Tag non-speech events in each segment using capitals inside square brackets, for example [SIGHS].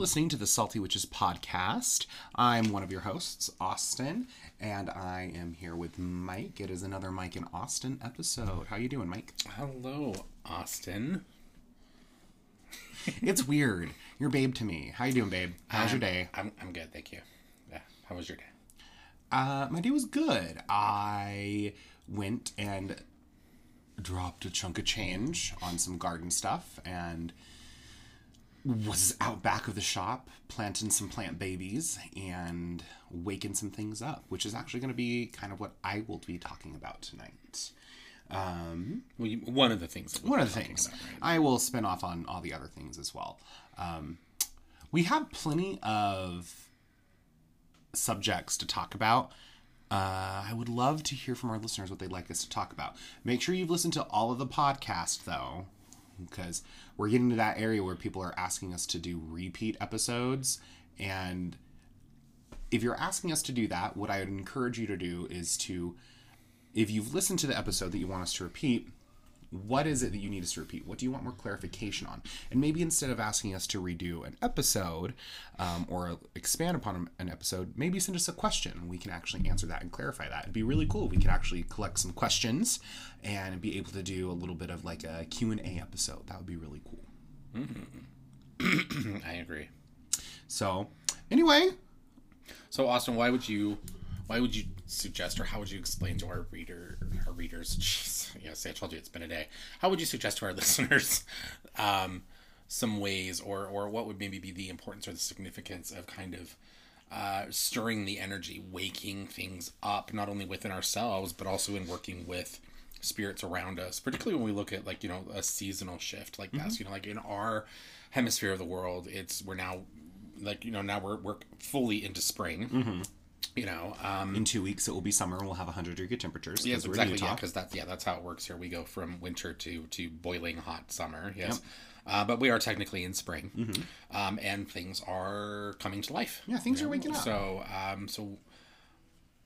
listening to the Salty Witches podcast. I'm one of your hosts, Austin, and I am here with Mike. It is another Mike and Austin episode. How you doing, Mike? Hello, Austin. [LAUGHS] it's weird. You're babe to me. How you doing, babe? How's your day? I'm, I'm good, thank you. Yeah, how was your day? Uh, my day was good. I went and dropped a chunk of change on some garden stuff and was out back of the shop planting some plant babies and waking some things up, which is actually going to be kind of what I will be talking about tonight. Um, well, you, one of the things. One of the things. About, right? I will spin off on all the other things as well. Um, we have plenty of subjects to talk about. Uh, I would love to hear from our listeners what they'd like us to talk about. Make sure you've listened to all of the podcast, though, because we're getting to that area where people are asking us to do repeat episodes. And if you're asking us to do that, what I would encourage you to do is to, if you've listened to the episode that you want us to repeat, what is it that you need us to repeat? What do you want more clarification on? And maybe instead of asking us to redo an episode um, or expand upon an episode, maybe send us a question. We can actually answer that and clarify that. It'd be really cool. We could actually collect some questions and be able to do a little bit of like a Q&A episode. That would be really cool. Mm-hmm. [CLEARS THROAT] I agree. So, anyway. So, Austin, why would you why would you suggest or how would you explain to our reader our readers [LAUGHS] jeez yes i told you it's been a day how would you suggest to our [LAUGHS] listeners um, some ways or or what would maybe be the importance or the significance of kind of uh, stirring the energy waking things up not only within ourselves but also in working with spirits around us particularly when we look at like you know a seasonal shift like mm-hmm. you know like in our hemisphere of the world it's we're now like you know now we're, we're fully into spring mm-hmm you know um, in two weeks it will be summer and we'll have 100 degree temperatures yes exactly yeah because that's yeah that's how it works here. We go from winter to to boiling hot summer yes. Yep. uh, but we are technically in spring mm-hmm. um, and things are coming to life. Yeah things are waking up. So um, so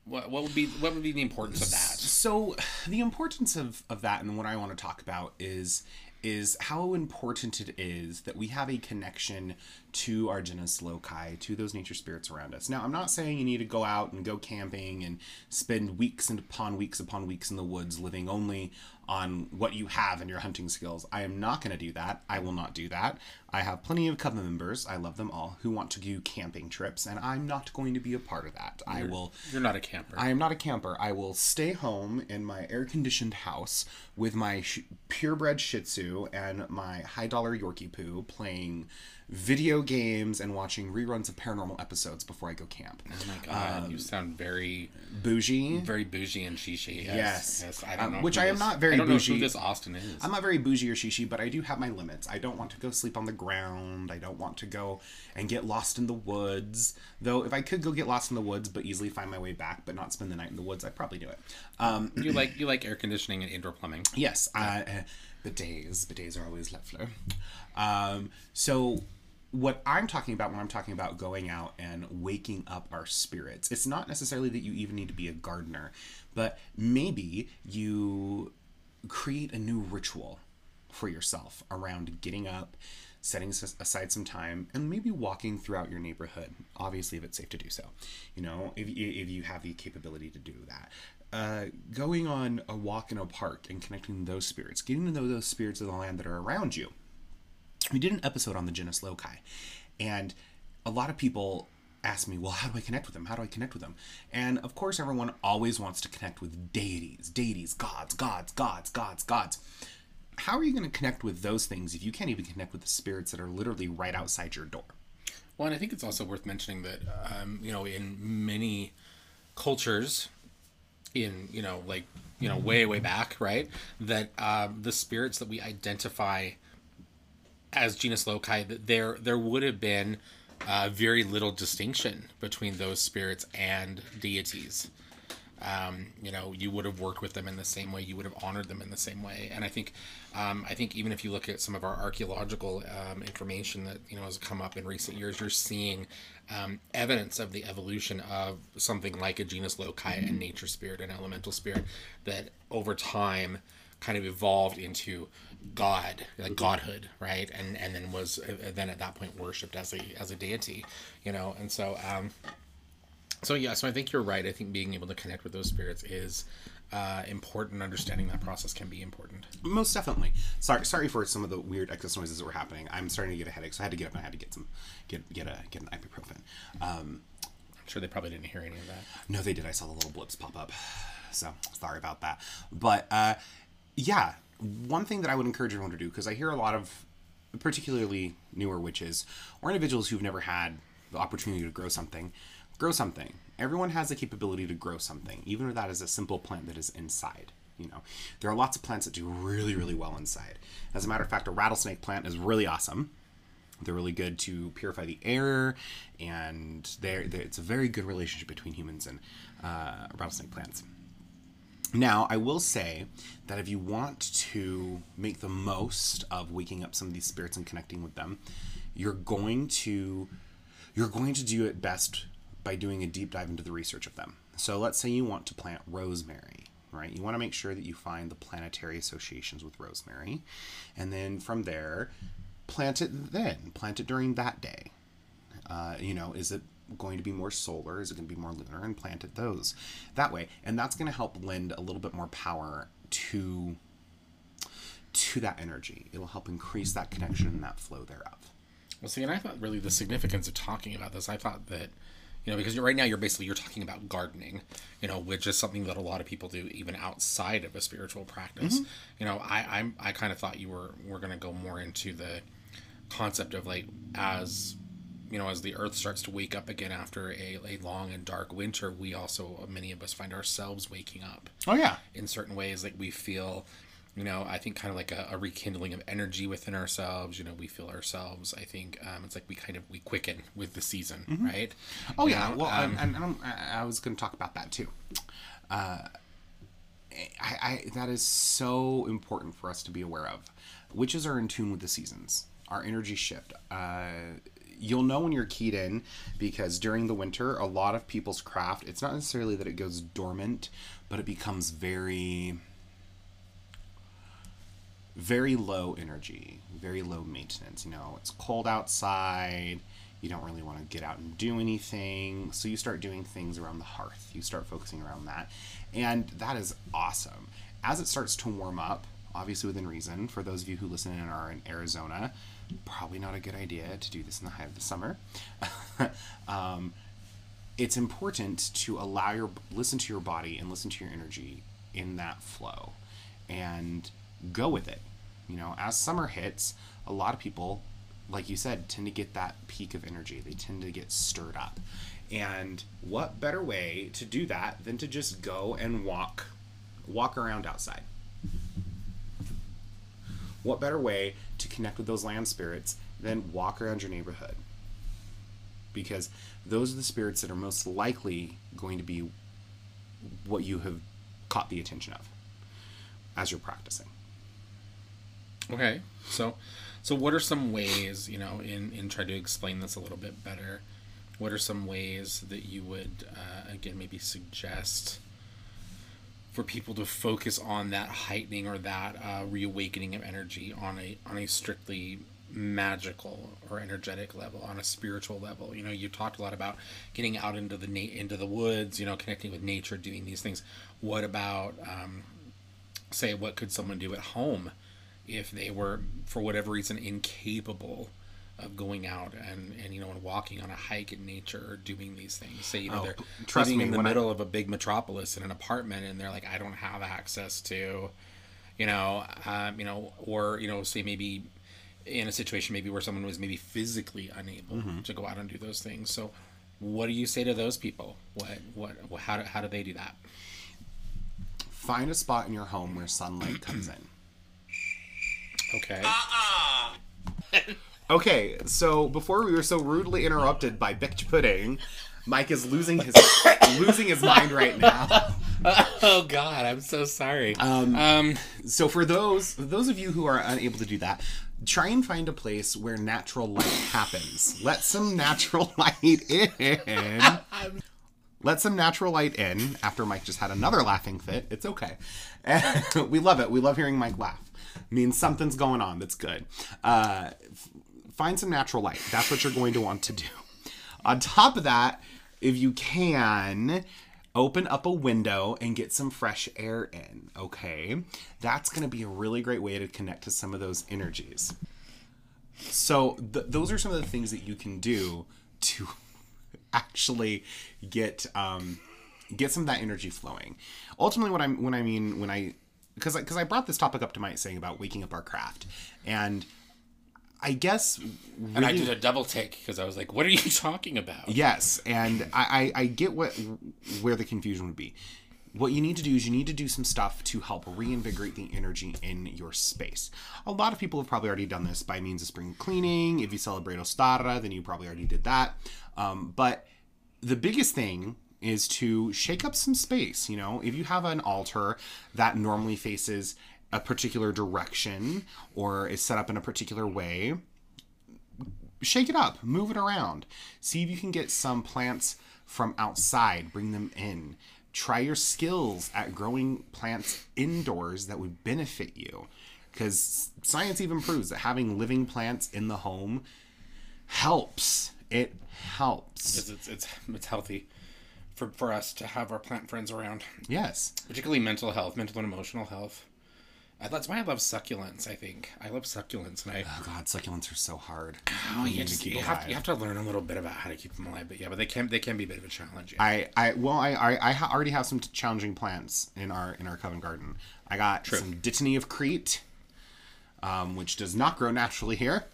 what, what would be what would be the importance of that? So the importance of, of that and what i want to talk about is is how important it is that we have a connection to our genius loci, to those nature spirits around us. Now, I'm not saying you need to go out and go camping and spend weeks and upon weeks upon weeks in the woods living only on what you have and your hunting skills. I am not going to do that. I will not do that. I have plenty of coven members, I love them all, who want to do camping trips, and I'm not going to be a part of that. You're, I will. You're not a camper. I am not a camper. I will stay home in my air conditioned house with my sh- purebred Shih Tzu and my high dollar Yorkie poo playing video games and watching reruns of paranormal episodes before I go camp. Oh my god, um, you sound very bougie, very bougie and shishi. Yes, yes. yes I don't um, know which I am this, not very I don't bougie. Know who this Austin is. I'm not very bougie or shishi, but I do have my limits. I don't want to go sleep on the ground. I don't want to go and get lost in the woods. Though, if I could go get lost in the woods, but easily find my way back, but not spend the night in the woods, I'd probably do it. Um, you like you like air conditioning and indoor plumbing. Yes, uh, bidets. Bidets are always lovely. Um, so what I'm talking about when I'm talking about going out and waking up our spirits, it's not necessarily that you even need to be a gardener, but maybe you create a new ritual for yourself around getting up, setting aside some time, and maybe walking throughout your neighborhood. Obviously, if it's safe to do so, you know, if, if you have the capability to do that. Uh, going on a walk in a park and connecting those spirits, getting to know those spirits of the land that are around you we did an episode on the genius loci and a lot of people ask me well how do i connect with them? How do i connect with them? And of course everyone always wants to connect with deities deities gods gods gods gods gods. How are you going to connect with those things if you can't even connect with the spirits that are literally right outside your door? Well and i think it's also worth mentioning that um, you know in many cultures in you know like you know way way back right that um, the spirits that we identify as genius loci that there there would have been uh, very little distinction between those spirits and deities. Um, you know, you would have worked with them in the same way. You would have honored them in the same way. And I think, um, I think even if you look at some of our archaeological um, information that you know has come up in recent years, you're seeing um, evidence of the evolution of something like a genius loci, mm-hmm. and nature spirit, and elemental spirit, that over time kind of evolved into God, like godhood, right? And and then was then at that point worshipped as a as a deity, you know. And so um, so yeah, so I think you're right. I think being able to connect with those spirits is uh, important. Understanding that process can be important. Most definitely. Sorry, sorry for some of the weird excess noises that were happening. I'm starting to get a headache, so I had to get up and I had to get some, get get a get an ibuprofen. Um, I'm sure they probably didn't hear any of that. no, they did. I saw the little blips pop up, [SIGHS] so sorry about that. But uh, yeah, one thing that I would encourage everyone to do because I hear a lot of, particularly newer witches or individuals who've never had the opportunity to grow something, grow something. Everyone has the capability to grow something, even if that is a simple plant that is inside. You know, there are lots of plants that do really, really well inside. As a matter of fact, a rattlesnake plant is really awesome. They're really good to purify the air, and they're- it's a very good relationship between humans and uh, rattlesnake plants. Now, I will say that if you want to make the most of waking up some of these spirits and connecting with them, you're going to you're going to do it best by doing a deep dive into the research of them. So, let's say you want to plant rosemary, right? You want to make sure that you find the planetary associations with rosemary, and then from there, plant it then. Plant it during that day. Uh, you know, is it going to be more solar? Is it going to be more lunar? And planted those that way, and that's going to help lend a little bit more power to to that energy. It'll help increase that connection and that flow thereof. Well, see, and I thought really the significance of talking about this, I thought that, you know, because right now you're basically you're talking about gardening, you know, which is something that a lot of people do even outside of a spiritual practice. Mm-hmm. You know, I I'm, I kind of thought you were were going to go more into the concept of like as you know as the earth starts to wake up again after a, a long and dark winter we also many of us find ourselves waking up Oh yeah, in certain ways like we feel you know i think kind of like a, a rekindling of energy within ourselves you know we feel ourselves i think um, it's like we kind of we quicken with the season right Oh You yeah. know, well, um, and, and I I was going to talk about that too. Uh, I, I that is so important for us to be aware of. Witches are in tune with the seasons. Our energy shift. Uh, you'll know when you're keyed in because during the winter, a lot of people's craft. It's not necessarily that it goes dormant, but it becomes very very low energy, very low maintenance. You know, it's cold outside. You don't really want to get out and do anything. So you start doing things around the hearth. You start focusing around that. And that is awesome. As it starts to warm up, obviously within reason, for those of you who listen and are in Arizona, probably not a good idea to do this in the height of the summer. [LAUGHS] um, it's important to allow your listen to your body and listen to your energy in that flow and go with it. You know as summer hits a lot of people like you said tend to get that peak of energy. They tend to get stirred up. And what better way to do that than to just go and walk walk around outside what better way to connect with those land spirits than walk around your neighborhood because those are the spirits that are most likely going to be what you have caught the attention of as you're practicing. Okay, so so what are some ways you know in in trying to explain this a little bit better? What are some ways that you would uh, again maybe suggest for people to focus on that heightening or that uh, reawakening of energy on a on a strictly magical or energetic level on a spiritual level. You know you talked a lot about getting out into the na- into the woods you know connecting with nature doing these things. What about um, say what could someone do at home if they were for whatever reason incapable of going out and, and you know and walking on a hike in nature or doing these things. Say you know Oh, they're trust living me, in the when I- middle of a big metropolis in an apartment and they're like i don't have access to you know um, you know or you know say maybe in a situation maybe where someone was maybe physically unable Mm-hmm. to go out and do those things. So what do you say to those people? What what how do, how do they do that? Find a spot in your home where sunlight comes in. okay [LAUGHS] Okay, so before we were so rudely interrupted by Biqtch Puddin', Mike is losing his [COUGHS] losing his mind right now. [LAUGHS] oh god i'm so sorry Um, um So for those those of you who are unable to do that, try and find a place where natural light happens. Let some natural [LAUGHS] light in. let some natural light in after Mike just had another laughing fit. It's okay. [LAUGHS] we love it. We love hearing Mike laugh. means something's going on that's good. Uh, find some natural light. That's what you're going to want to do. On top of that, if you can, open up a window and get some fresh air in, okay? That's going to be a really great way to connect to some of those energies. So, th- those are some of the things that you can do to [LAUGHS] actually get um, get some of that energy flowing. Ultimately, what I'm when I mean when I because because I brought this topic up to Mike saying about waking up our craft, and I guess And I did a double take because I was like, "What are you [LAUGHS] talking about?" Yes, and I, I, I get what where the confusion would be. What you need to do is you need to do some stuff to help reinvigorate the energy in your space. A lot of people have probably already done this by means of spring cleaning. If you celebrate Ostara, then you probably already did that. Um, but the biggest thing is to shake up some space. You know, if you have an altar that normally faces a particular direction or is set up in a particular way, shake it up, move it around. See if you can get some plants from outside, bring them in. Try your skills at growing plants indoors that would benefit you. Because science even proves that having living plants in the home helps. It helps. It's, it's it's it's healthy for for us to have our plant friends around, Yes. particularly mental health, mental and emotional health. Uh, That's why I love succulents. I think I love succulents, and I Oh God, succulents are so hard. oh yeah, just, you have you have to learn a little bit about how to keep them alive. But yeah, but they can they can be a bit of a challenge. Yeah. I, I well I I, I ha- already have some t- challenging plants in our in our coven garden. I got some Dittany of Crete, um, which does not grow naturally here,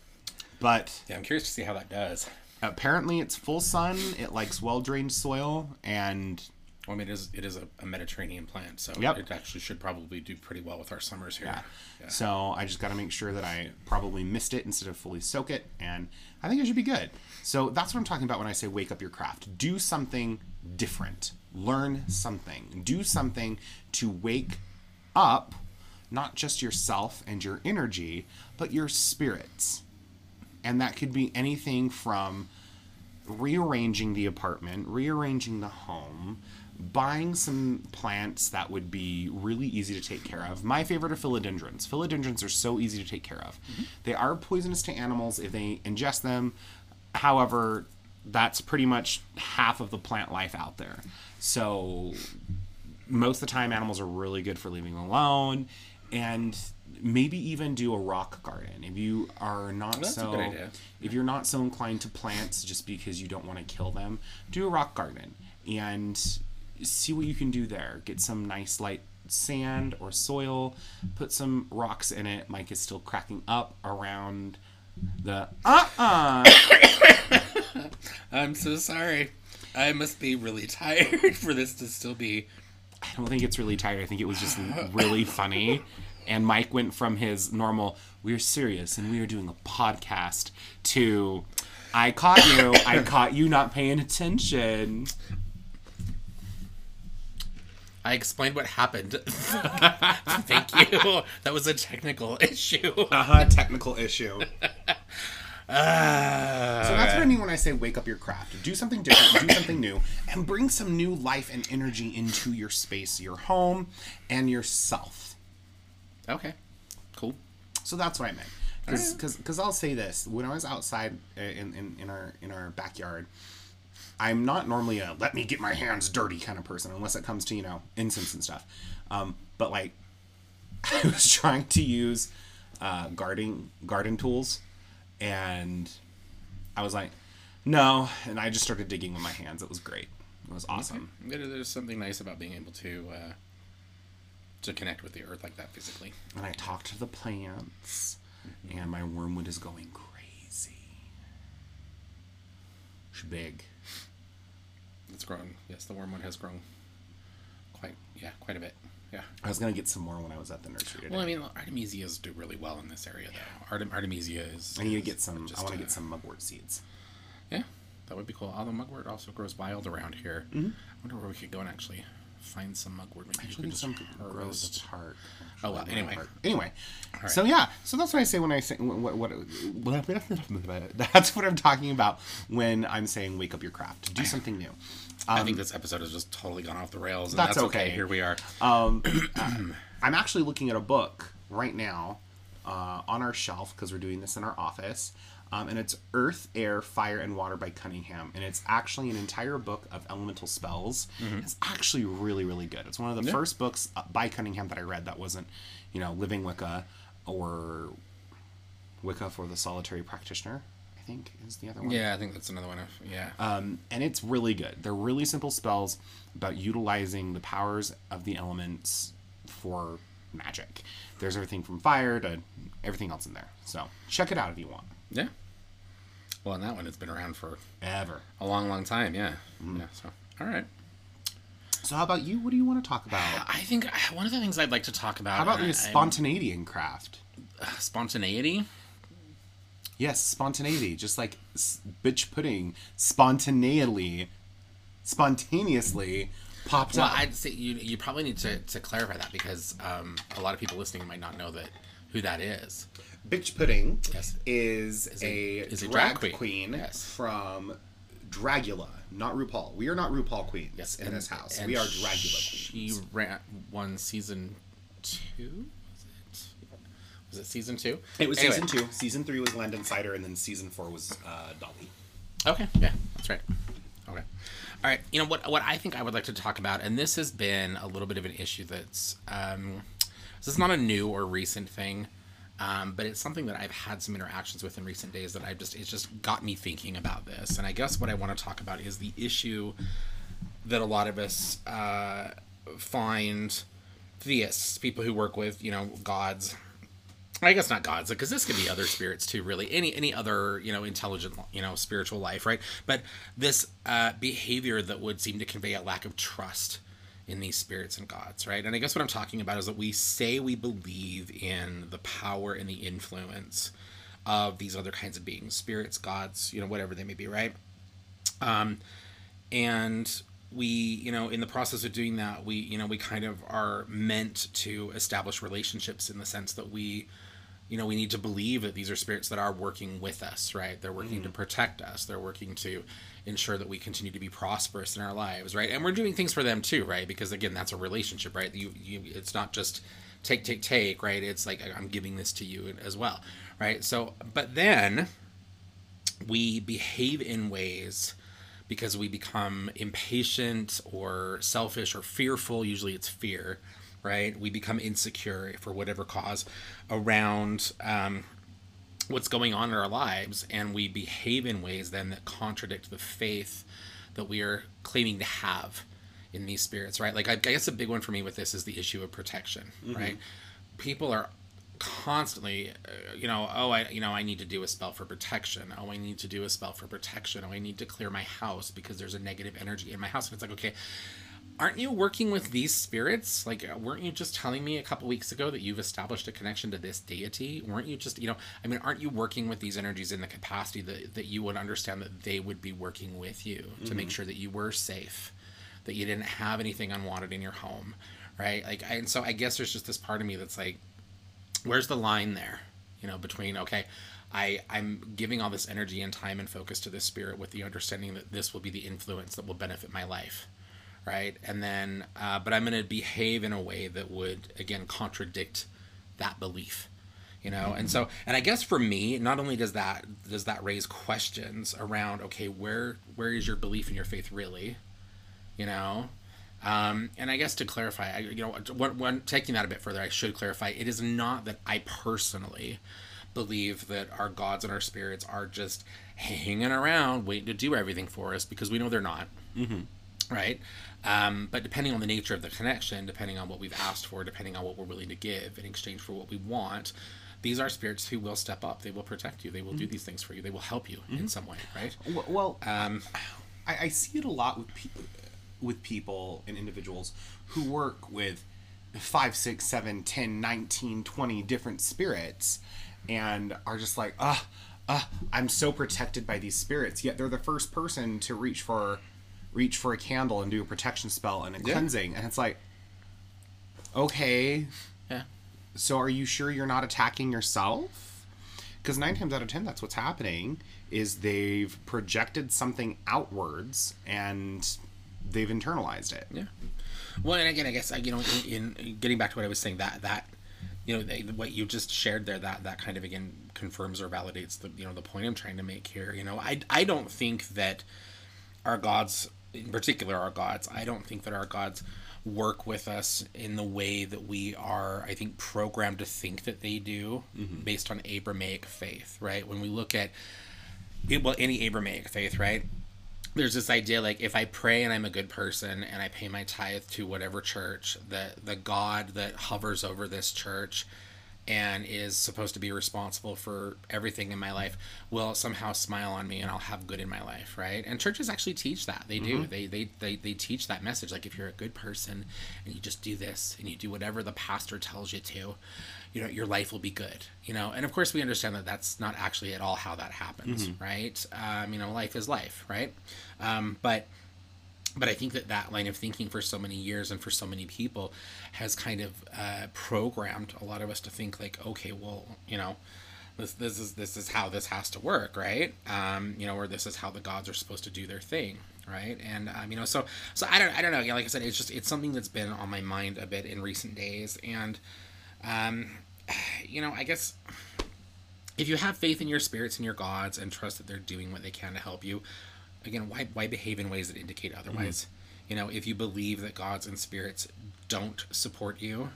but yeah, I'm curious to see how that does. apparently it's full sun. It likes well drained soil, and Well, I mean, it is it is a, a Mediterranean plant, so Yep. it actually should probably do pretty well with our summers here. Yeah. so I just got to make sure that I probably mist it instead of fully soak it, and I think it should be good. So that's what I'm talking about when I say wake up your craft. Do something different. Learn something. Do something to wake up not just yourself and your energy, but your spirits. And that could be anything from rearranging the apartment, rearranging the home, buying some plants that would be really easy to take care of. My favorite are philodendrons. Philodendrons are so easy to take care of. They are poisonous to animals if they ingest them. However, that's pretty much half of the plant life out there. So most of the time animals are really good for leaving alone and maybe even do a rock garden if you are not a so if you're not so inclined to plants just because you don't want to kill them do a rock garden and see what you can do there get some nice light sand or soil put some rocks in it mike is still cracking up around the uh-uh I'm so sorry. I must be really tired [LAUGHS] for this to still be. I don't think it's really tired. I think it was just really funny. And Mike went from his normal, we're serious and we are doing a podcast to, I caught you. I caught you not paying attention. I explained what happened. [LAUGHS] Thank you. That was a technical issue. Uh-huh, technical issue. [LAUGHS] Ah. So that's what I mean when I say wake up your craft. Do something different, do something new, and bring some new life and energy into your space, your home, and yourself. okay. Cool. So that's what I meant. Because I'll say this: when I was outside uh, in, in, in our in our backyard, I'm not normally a let me get my hands dirty kind of person, unless it comes to you know incense and stuff. Um, but like, [LAUGHS] I was trying to use uh, garden garden tools, and I was like, no, and I just started digging with my hands. It was great. It was awesome. There- There's something nice about being able to uh, to connect with the earth like that physically. And I talked to the plants, and my wormwood is going crazy. It's big. It's grown. Yes, the wormwood has grown quite. Yeah, quite a bit. Yeah. I was gonna get some more when I was at the nursery today. Well, I mean, artemisias do really well in this area, though. Artem- artemisia is. I need to get some. I want to uh, get some mugwort seeds. Yeah, that would be cool. Although mugwort also grows wild around here. Mm-hmm. I wonder where we could go and actually find some mugwort. Maybe you Actually, could some grows apart. Oh, well, anyway. Anyway, so yeah, so that's what I say when I say what, what, what [LAUGHS] that's what I'm talking about when I'm saying wake up your craft, do something new. I think this episode has just totally gone off the rails. And Um, That's that's, okay. okay. Here we are. Um, [CLEARS THROAT] [CLEARS THROAT] I'm actually looking at a book right now uh, on our shelf because we're doing this in our office. Um, and it's Earth, Air, Fire, and Water by Cunningham. And it's actually an entire book of elemental spells. It's actually really, really good. It's one of the Yeah. first books uh, by Cunningham that I read that wasn't, you know, Living Wicca or Wicca for the Solitary Practitioner, I think is the other one. Yeah, I think that's another one. Of, yeah. Um, and it's really good. They're really simple spells about utilizing the powers of the elements for magic. There's everything from fire to everything else in there. So check it out if you want. yeah. Well, and that one has been around for Ever. a long, long time. Yeah. Mm-hmm. Yeah. So, all right. So how about you? What do you want to talk about? [SIGHS] I think uh, one of the things I'd like to talk about. How about your spontaneity in craft? [SIGHS] spontaneity? Yes, spontaneity. Just like Biqtch Puddin' spontaneously, spontaneously popped Well, up. I'd say you you probably need to, to clarify that because um, a lot of people listening might not know that who that is. Biqtch Puddin' Yes. is, a- a, is a drag, drag queen, queen. Yes. from Dragula, not RuPaul. We are not RuPaul queens Yes, in and- this house. We are Dragula She queens. ran one season two. Was it? Was it season two? It was Anyway. season two. Season three was Landon Cider, and then season four was uh, Dahli. Okay, yeah, that's right. Okay, all right. You know what? What I think I would like to talk about, and this has been a little bit of an issue that's um, this is not a new or recent thing, um, but it's something that I've had some interactions with in recent days that I've just it's just got me thinking about this. And I guess what I want to talk about is the issue that a lot of us uh, find theists, people who work with you know gods, I guess not gods, because this could be other spirits too. Really, any any other you know intelligent you know spiritual life, right? But this uh, behavior that would seem to convey a lack of trust in these spirits and gods, right? And I guess what I'm talking about is that we say we believe in the power and the influence of these other kinds of beings, spirits, gods, you know, whatever they may be, right? Um, and we you know in the process of doing that we you know we kind of are meant to establish relationships in the sense that we you know we need to believe that these are spirits that are working with us right they're working to protect us they're working to ensure that we continue to be prosperous in our lives right? And we're doing things for them too right? Because again that's a relationship right? You, you it's not just take take take right? It's like i'm giving this to you as well right? So but then we behave in ways because we become impatient or selfish or fearful. Usually it's fear, right? We become insecure for whatever cause around um, what's going on in our lives, and we behave in ways then that contradict the faith that we are claiming to have in these spirits, right? Like, I guess a big one for me with this is the issue of protection, right? People are constantly uh, you know oh i you know i need to do a spell for protection oh i need to do a spell for protection oh i need to clear my house because there's a negative energy in my house and it's like okay aren't you working with these spirits? Like uh, weren't you just telling me a couple weeks ago that you've established a connection to this deity? Weren't you just you know i mean aren't you working with these energies in the capacity that, that you would understand that they would be working with you to make sure that you were safe that you didn't have anything unwanted in your home right? Like I, and so i guess there's just this part of me that's like where's the line there? You know between okay i i'm giving all this energy and time and focus to this spirit with the understanding that this will be the influence that will benefit my life right and then uh, but i'm going to behave in a way that would again contradict that belief you know and so and i guess for me not only does that does that raise questions around okay where where is your belief in your faith really you know um, and I guess to clarify, I, you know, when, when taking that a bit further, I should clarify it is not that I personally believe that our gods and our spirits are just hanging around waiting to do everything for us because we know they're not. Mm-hmm. Right? Um, but depending on the nature of the connection, depending on what we've asked for, depending on what we're willing to give in exchange for what we want, these are spirits who will step up. They will protect you. They will do these things for you. They will help you in some way, right? Well, Um, I, I see it a lot with people, with people and individuals who work with five, six, seven, 10, 19, 20 different spirits and are just like, ah, ah, I'm so protected by these spirits. Yet they're the first person to reach for reach for a candle and do a protection spell and a Yeah. cleansing, and it's like, okay, Yeah. so are you sure you're not attacking yourself? Because nine times out of ten, that's what's happening. Is they've projected something outwards and they've internalized it. Yeah. Well, and again, I guess you know, in, in getting back to what I was saying, that that you know, they, what you just shared there, that that kind of again confirms or validates the you know the point I'm trying to make here. You know, I I don't think that our gods, in particular our gods, I don't think that our gods work with us in the way that we are i think programmed to think that they do mm-hmm. based on abrahamic faith right? When we look at it, well any abrahamic faith right? There's this idea like if I pray and I'm a good person and I pay my tithe to whatever church, that the God that hovers over this church and is supposed to be responsible for everything in my life will somehow smile on me and I'll have good in my life, right? And churches actually teach that. They do. They, they they they teach that message like if you're a good person and you just do this and you do whatever the pastor tells you to, you know, your life will be good, you know. And of course we understand that that's not actually at all how that happens, right? Um, you know, life is life, right? Um, but but I think that that line of thinking for so many years and for so many people has kind of uh, programmed a lot of us to think like, okay, well, you know, this this is this is how this has to work, right? Um, you know, or this is how the gods are supposed to do their thing, right? And um, you know, so so I don't I don't know. Yeah, like I said, it's just it's something that's been on my mind a bit in recent days, and um, [SIGHS] you know, I guess if you have faith in your spirits and your gods and trust that they're doing what they can to help you, again, why why behave in ways that indicate otherwise? You know, if you believe that gods and spirits don't support you,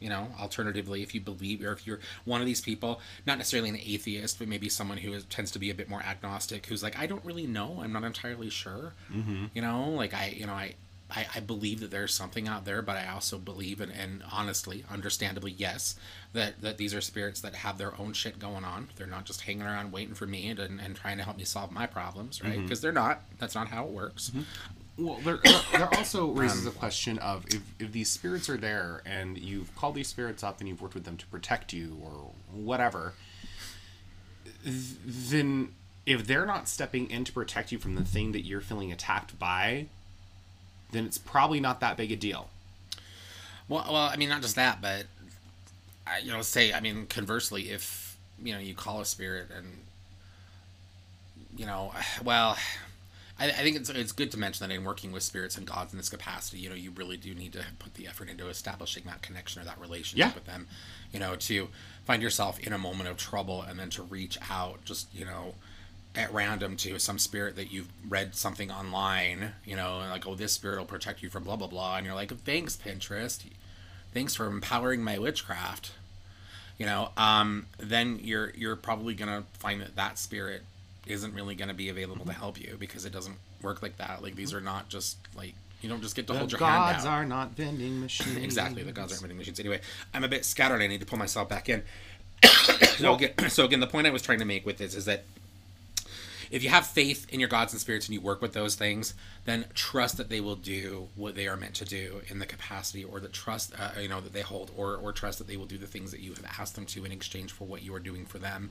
you know, alternatively, if you believe or if you're one of these people, not necessarily an atheist, but maybe someone who is, tends to be a bit more agnostic, who's like, I don't really know, I'm not entirely sure. Mm-hmm. You know, like I, you know, I. I, I believe that there's something out there, but I also believe, and, and honestly, understandably, yes, that, that these are spirits that have their own shit going on. They're not just hanging around waiting for me and, and trying to help me solve my problems, right? Mm-hmm. Because they're not. That's not how it works. Mm-hmm. Well, there, there also um, raises a question of if, if these spirits are there and you've called these spirits up and you've worked with them to protect you or whatever, th- then if they're not stepping in to protect you from the thing that you're feeling attacked by, then it's probably not that big a deal. Well, well, I mean, not just that, but I, you know, say, I mean, conversely, if you know you call a spirit and you know, [SIGHS] well, I, I think it's it's good to mention that in working with spirits and gods in this capacity, you know, you really do need to put the effort into establishing that connection or that relationship Yeah. with them, you know, to find yourself in a moment of trouble and then to reach out, just you know. At random to some spirit that you've read something online, you know, like, oh, this spirit will protect you from blah, blah, blah. And you're like, thanks, Pinterest. Thanks for empowering my witchcraft. You know um, then you're you're probably gonna find that that spirit isn't really gonna be available to help you because it doesn't work like that. Like these are not just like you don't just get to hold The your hand gods are not vending machines. [LAUGHS] exactly the gods aren't vending machines. Anyway i'm a bit scattered. I need to pull myself back in. [COUGHS] So, again, [COUGHS] so again the point i was trying to make with this is that if you have faith in your gods and spirits and you work with those things, then trust that they will do what they are meant to do in the capacity, or the trust uh, you know that they hold, or or trust that they will do the things that you have asked them to in exchange for what you are doing for them.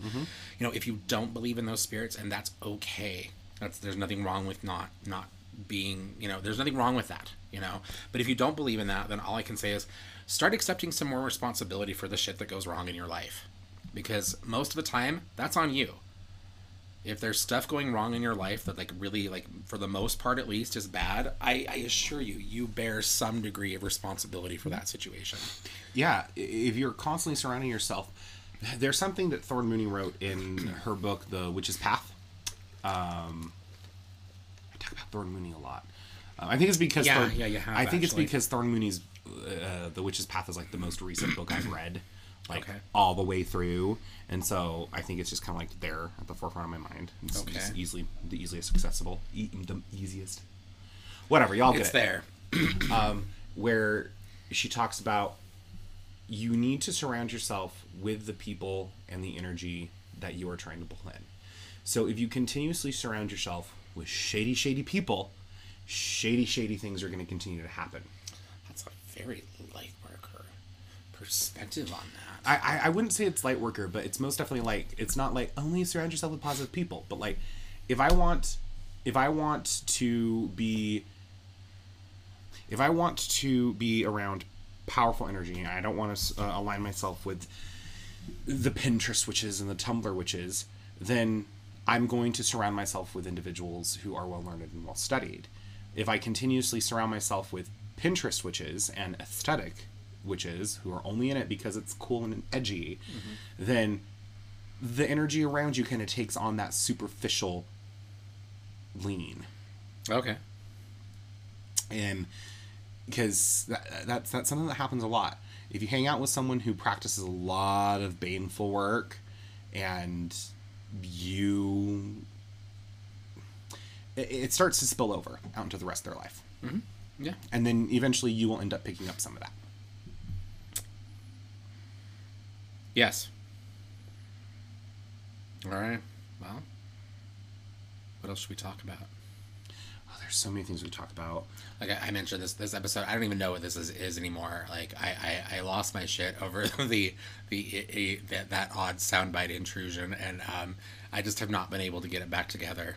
You know, if you don't believe in those spirits, and that's okay. That's there's nothing wrong with not not being you know there's nothing wrong with that you know but if you don't believe in that then all i can say is start accepting some more responsibility for the shit that goes wrong in your life because most of the time that's on you if there's stuff going wrong in your life that like really like for the most part at least is bad i, I assure you you bear some degree of responsibility for that situation yeah, if you're constantly surrounding yourself, there's something that Thorn Mooney wrote in [CLEARS THROAT] her book, The Witch's Path. Um, I talk about Thorn Mooney a lot. Uh, I think it's because Yeah, Thorn, yeah, you have, I think actually. it's because Thorn Mooney's uh, The Witch's Path is like the most recent book I've read, like Okay. all the way through, and so I think it's just kind of like there at the forefront of my mind. It's Okay. just easily the easiest accessible, e- the easiest. Whatever, y'all get it's it there [CLEARS THROAT] um, where she talks about you need to surround yourself with the people and the energy that you are trying to pull in. So if you continuously surround yourself with shady, shady people, shady, shady things are going to continue to happen. that's a very light worker perspective on that I, I, I wouldn't say it's light worker, but it's most definitely like it's not like only surround yourself with positive people, but like if I want if I want to be if I want to be around powerful energy I don't want to uh, align myself with the Pinterest witches and the Tumblr witches, then I'm going to surround myself with individuals who are well learned and well studied. If I continuously surround myself with Pinterest witches and aesthetic witches who are only in it because it's cool and edgy, mm-hmm. then the energy around you kind of takes on that superficial lean. Okay. and because that, that's that's something that happens a lot. If you hang out with someone who practices a lot of baneful work, and you, it, it starts to spill over out into the rest of their life, mm-hmm. Yeah. and then eventually you will end up picking up some of that. Yes. All right. Well, what else should we talk about? Oh, there's so many things we talk about. Like I, I mentioned this this episode, I don't even know what this is, is anymore. Like I, I, I lost my shit over [LAUGHS] the the that that odd soundbite intrusion, and um, I just have not been able to get it back together.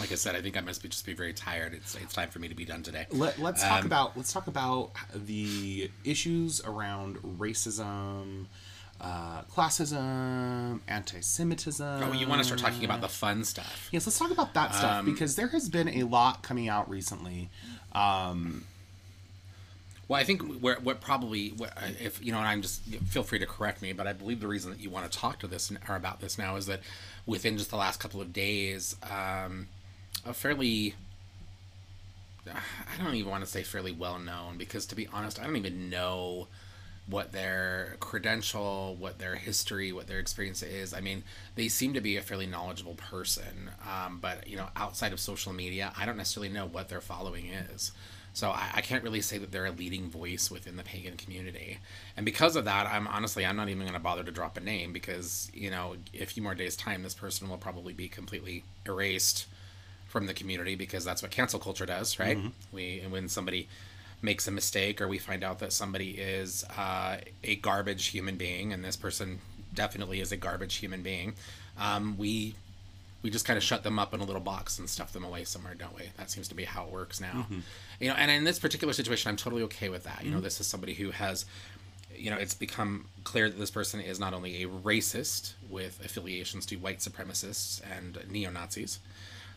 Like I said, I think I must be just be very tired. It's it's time for me to be done today. Let, let's talk Um, about let's talk about the issues around racism, uh, classism, anti-Semitism. Oh, you want to start talking about the fun stuff? Yes, let's talk about that stuff Um, because there has been a lot coming out recently. Um, Well, I think where what probably if you know, and I'm just feel free to correct me, but I believe the reason that you want to talk to this or about this now is that within just the last couple of days, um, a fairly I don't even want to say fairly well known because to be honest, I don't even know what their credential, what their history, what their experience is. I mean, they seem to be a fairly knowledgeable person, um, but you know, outside of social media, I don't necessarily know what their following is. So I, I can't really say that they're a leading voice within the pagan community, and because of that, I'm honestly I'm not even going to bother to drop a name because you know, a few more days time, this person will probably be completely erased from the community because that's what cancel culture does, right? We and when somebody makes a mistake or we find out that somebody is uh, a garbage human being, and this person definitely is a garbage human being, um, we we just kind of shut them up in a little box and stuff them away somewhere, don't we? That seems to be how it works now. You know, and in this particular situation, I'm totally okay with that. You know, this is somebody who has you know, it's become clear that this person is not only a racist with affiliations to white supremacists and neo Nazis.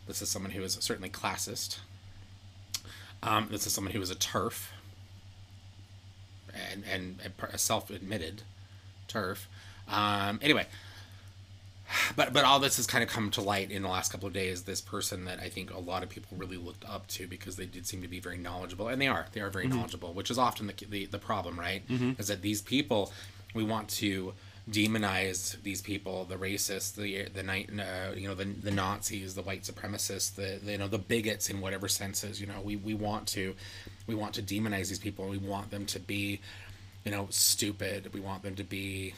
This is someone who is certainly classist. Um, this is someone who is a TERF and, and a self admitted TERF. Um, anyway, but but all this has kind of come to light in the last couple of days. This person that I think a lot of people really looked up to because they did seem to be very knowledgeable, and they are they are very knowledgeable, which is often the the, the problem, right? Is that these people we want to demonize these people, the racists, the the night, uh, you know, the, the Nazis, the white supremacists, the, the you know the bigots in whatever senses. You know, we we want to we want to demonize these people. We want them to be, you know, stupid. We want them to be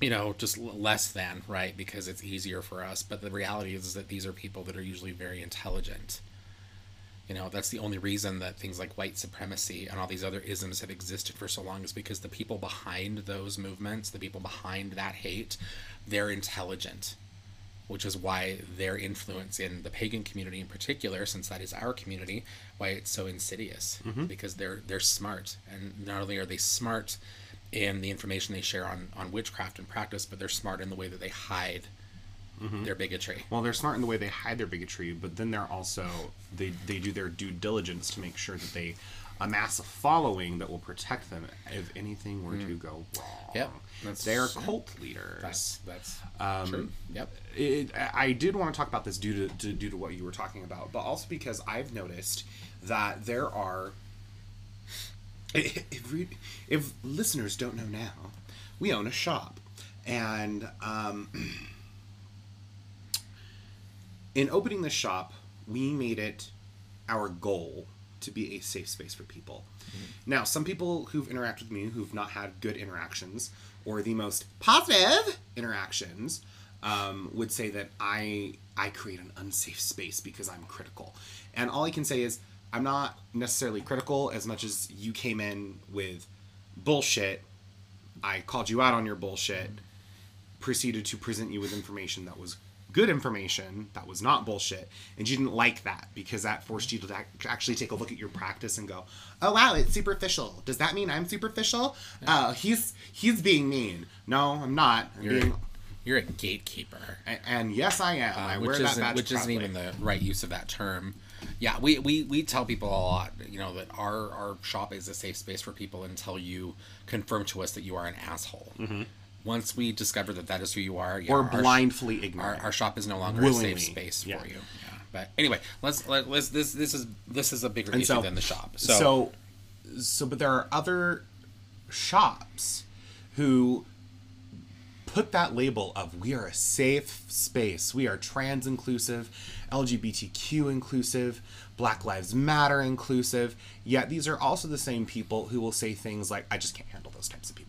you know, just less than, right? Because it's easier for us. But the reality is, that these are people that are usually very intelligent. You know, that's the only reason that things like white supremacy and all these other isms have existed for so long is because the people behind those movements, the people behind that hate, they're intelligent. Which is why their influence in the pagan community in particular, since that is our community, why it's so insidious. Mm-hmm. Because they're they're smart. And not only are they smart in the information they share on, on witchcraft and practice, but they're smart in the way that they hide Mm-hmm. their bigotry. well, they're smart in the way they hide their bigotry, but then they're also they they do their due diligence to make sure that they amass a following that will protect them if anything were to hmm. go wrong. Yep, that's- they're cult leaders. That's that's true. Yep. it, I did want to talk about this due to, to due to what you were talking about, but also because I've noticed that there are. If, we, if listeners don't know now, we own a shop, and um, [CLEARS THROAT] in opening the shop, we made it our goal to be a safe space for people. Now, some people who've interacted with me who've not had good interactions or the most positive interactions um, would say that I I create an unsafe space because I'm critical. And all I can say is I'm not necessarily critical as much as you came in with bullshit. I called you out on your bullshit, proceeded to present you with information that was good information that was not bullshit and you didn't like that because that forced you to actually take a look at your practice and go oh wow it's superficial. Does that mean i'm superficial? Uh, he's he's being mean. No i'm not. I'm You're, being you're a gatekeeper. and, and yes i am. I uh, wear which that isn't badge which isn't even the right use of that term. Yeah, we, we, we tell people a lot, you know, that our, our shop is a safe space for people until you confirm to us that you are an asshole. Once we discover that that is who you are, yeah, or our sh- blindly our, ignorant our shop is no longer a safe space yeah. for you. Yeah. But anyway, let's let, let's this this is this is a bigger And issue so- than the shop. So, so so but there are other shops who put that label of we are a safe space we are trans inclusive lgbtq inclusive black lives matter inclusive yet these are also the same people who will say things like i just can't handle those types of people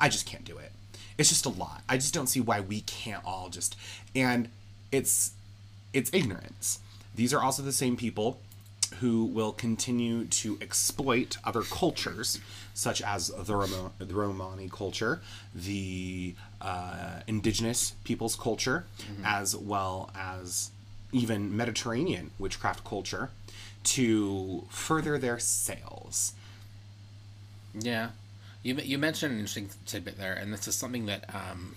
I just can't do it. It's just a lot. I just don't see why we can't all just and it's it's ignorance. These are also the same people who will continue to exploit other cultures, such as the, the Romani culture, the uh, indigenous people's culture, as well as even Mediterranean witchcraft culture, to further their sales. Yeah, you you mentioned an interesting tidbit there, and this is something that um,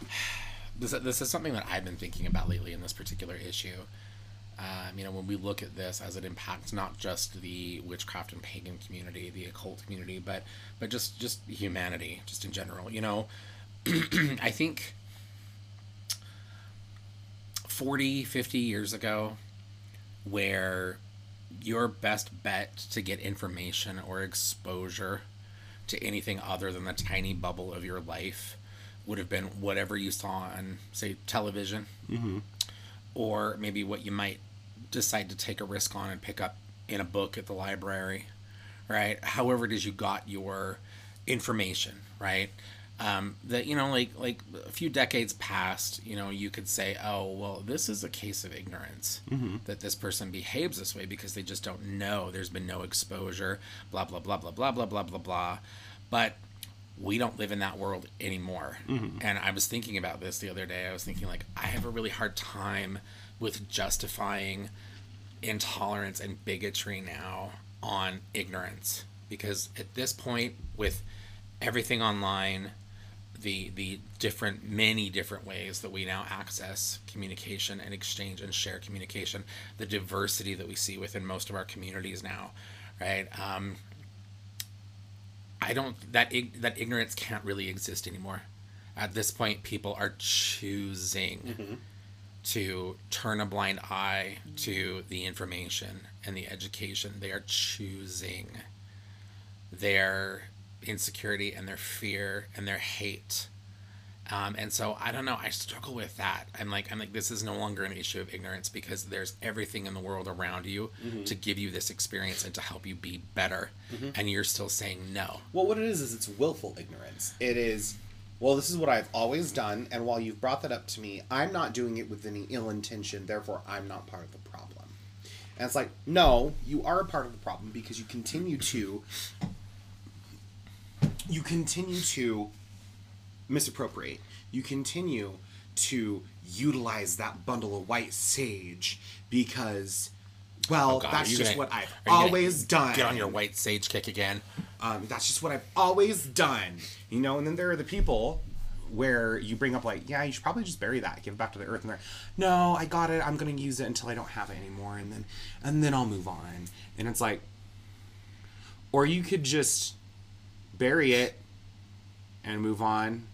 [SIGHS] this this is something that I've been thinking about lately in this particular issue. Um, you know, when we look at this as it impacts not just the witchcraft and pagan community, the occult community, but but just just humanity, just in general. You know, [CLEARS THROAT] I think 40, 50 years ago, where your best bet to get information or exposure to anything other than the tiny bubble of your life would have been whatever you saw on, say, television, mm-hmm. or maybe what you might decide to take a risk on and pick up in a book at the library, right? However, it is you got your information, right? Um, that you know, like like a few decades past, you know, you could say, oh, well, this is a case of ignorance that this person behaves this way because they just don't know. There's been no exposure, blah blah blah blah blah blah blah blah blah. But we don't live in that world anymore. And I was thinking about this the other day. I was thinking like I have a really hard time with justifying intolerance and bigotry now on ignorance because at this point with everything online the the different many different ways that we now access communication and exchange and share communication the diversity that we see within most of our communities now right? Um, i don't that that ignorance can't really exist anymore. At this point people are choosing to turn a blind eye to the information and the education. They are choosing their insecurity and their fear and their hate. Um, and so I don't know. I struggle with that. I'm like, I'm like, this is no longer an issue of ignorance because there's everything in the world around you to give you this experience and to help you be better, and you're still saying no. Well, what it is is it's willful ignorance. It is, well, this is what I've always done, and while you've brought that up to me, I'm not doing it with any ill intention. Therefore, I'm not part of the problem. And it's like, no, you are a part of the problem because you continue to, you continue to misappropriate. You continue to utilize that bundle of white sage because, well, Oh, God, that's just gonna- what I've are you gonna always done. Get on your white sage kick again. Um, that's just what I've always done, you know. And then there are the people where you bring up like, yeah, you should probably just bury that, give it back to the earth, and they're, no, I got it. I'm gonna use it until I don't have it anymore, and then and then I'll move on. And it's like, or you could just bury it and move on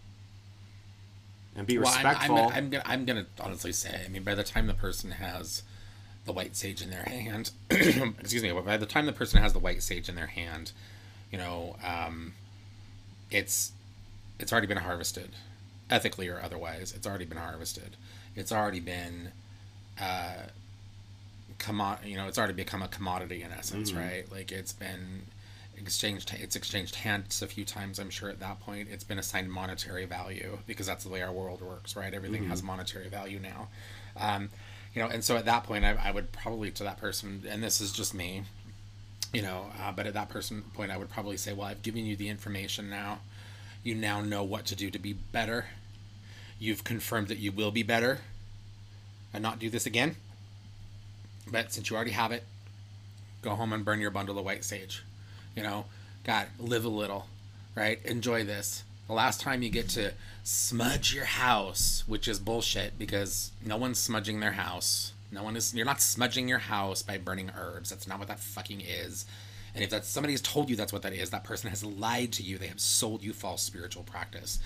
and be Well, I'm, respectful. I'm, I'm, gonna, I'm gonna honestly say, I mean, by the time the person has the white sage in their hand, [CLEARS THROAT] excuse me, by the time the person has the white sage in their hand, you know, um, it's it's already been harvested, ethically or otherwise. It's already been harvested. It's already been, uh, commo- you know, it's already become a commodity in essence, right? Like it's been exchanged it's exchanged hands a few times i'm sure at that point. It's been assigned monetary value because that's the way our world works right? Everything has monetary value now. Um, you know and so at that point I, I would probably to that person and this is just me you know uh, but at that person point i would probably say well i've given you the information now. You now know what to do to be better. You've confirmed that you will be better and not do this again. But since you already have it, go home and burn your bundle of white sage. You know, God, live a little, right? Enjoy this. The last time you get to smudge your house, which is bullshit because no one's smudging their house. No one is. You're not smudging your house by burning herbs. That's not what that fucking is. And if that's somebody's told you that's what that is, that person has lied to you. They have sold you false spiritual practice.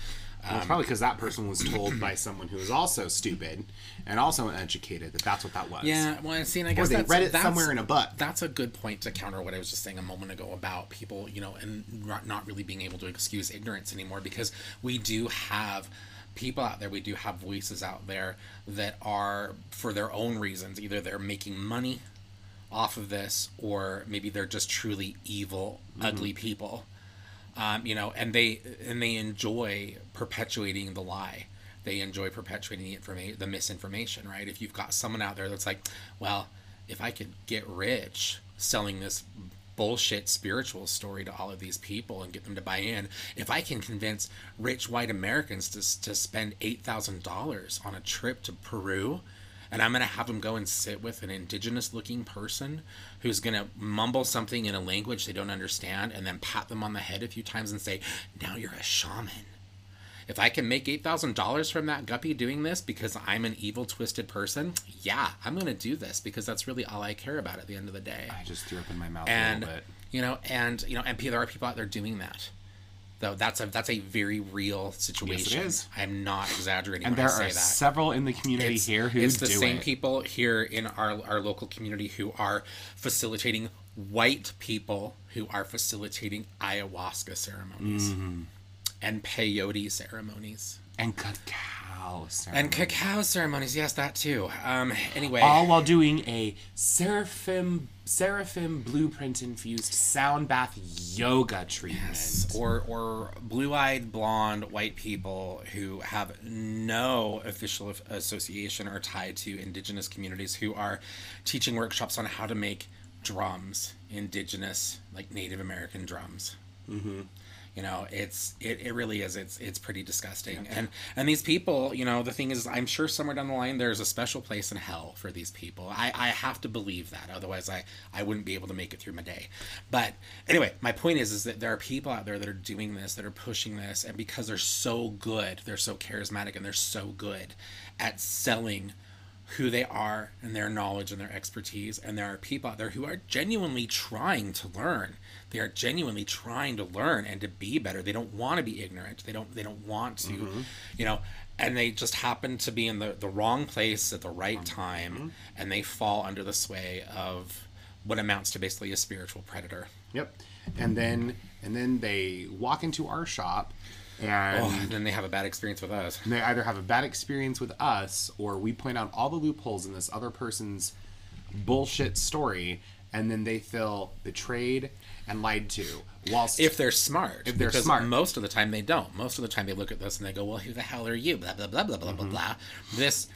Well, it's probably because that person was told by someone who was also stupid and also uneducated that that's what that was. Yeah, well, I see, and I Or guess they that's, read it somewhere in a book. That's a good point to counter what I was just saying a moment ago about people, you know, and not, not really being able to excuse ignorance anymore because we do have people out there, we do have voices out there that are, for their own reasons, either they're making money off of this or maybe they're just truly evil, mm-hmm. ugly people. Um, you know, and they and they enjoy perpetuating the lie. They enjoy perpetuating the information, the misinformation, right? If you've got someone out there that's like, well, if I could get rich selling this bullshit spiritual story to all of these people and get them to buy in, if I can convince rich white Americans to to spend eight thousand dollars on a trip to Peru, and I'm going to have them go and sit with an indigenous looking person who's going to mumble something in a language they don't understand and then pat them on the head a few times and say, Now you're a shaman. If I can make $8,000 from that guppy doing this because I'm an evil, twisted person, yeah, I'm going to do this because that's really all I care about at the end of the day. I just threw up in my mouth And, a little bit. you know, and, you know, and there are people out there doing that. Though that's a that's a very real situation. is. I'm not exaggerating And when there I say are that several in the community it's, here who it's the same it. people here in our our local community who are facilitating white people who are facilitating ayahuasca ceremonies Mm-hmm. and peyote ceremonies and cacao and ceremony. cacao ceremonies. Yes, that too. Um. Anyway, all while doing a seraphim seraphim blueprint infused sound bath yoga treatment. Yes, or or blue-eyed blonde white people who have no official association or tie to indigenous communities who are teaching workshops on how to make drums indigenous like native american drums mm-hmm. You know it's it, it really is it's it's pretty disgusting. And and these people you know the thing is i'm sure somewhere down the line there's a special place in hell for these people. I i have to believe that otherwise i i wouldn't be able to make it through my day. But anyway my point is is that there are people out there that are doing this that are pushing this and because they're so good they're so charismatic and they're so good at selling who they are and their knowledge and their expertise. And there are people out there who are genuinely trying to learn. They are genuinely trying to learn and to be better. They don't want to be ignorant. They don't they don't want to mm-hmm. you know and they just happen to be in the, the wrong place at the right mm-hmm. time and they fall under the sway of what amounts to basically a spiritual predator. Yep. And then and then they walk into our shop and oh, then they have a bad experience with us they either have a bad experience with us or we point out all the loopholes in this other person's bullshit story and then they feel betrayed and lied to whilst if they're smart. If they're smart. most of the time they don't. Most of the time they look at this and they go, "Well, who the hell are you?" Blah blah blah blah blah Mm-hmm. blah blah. This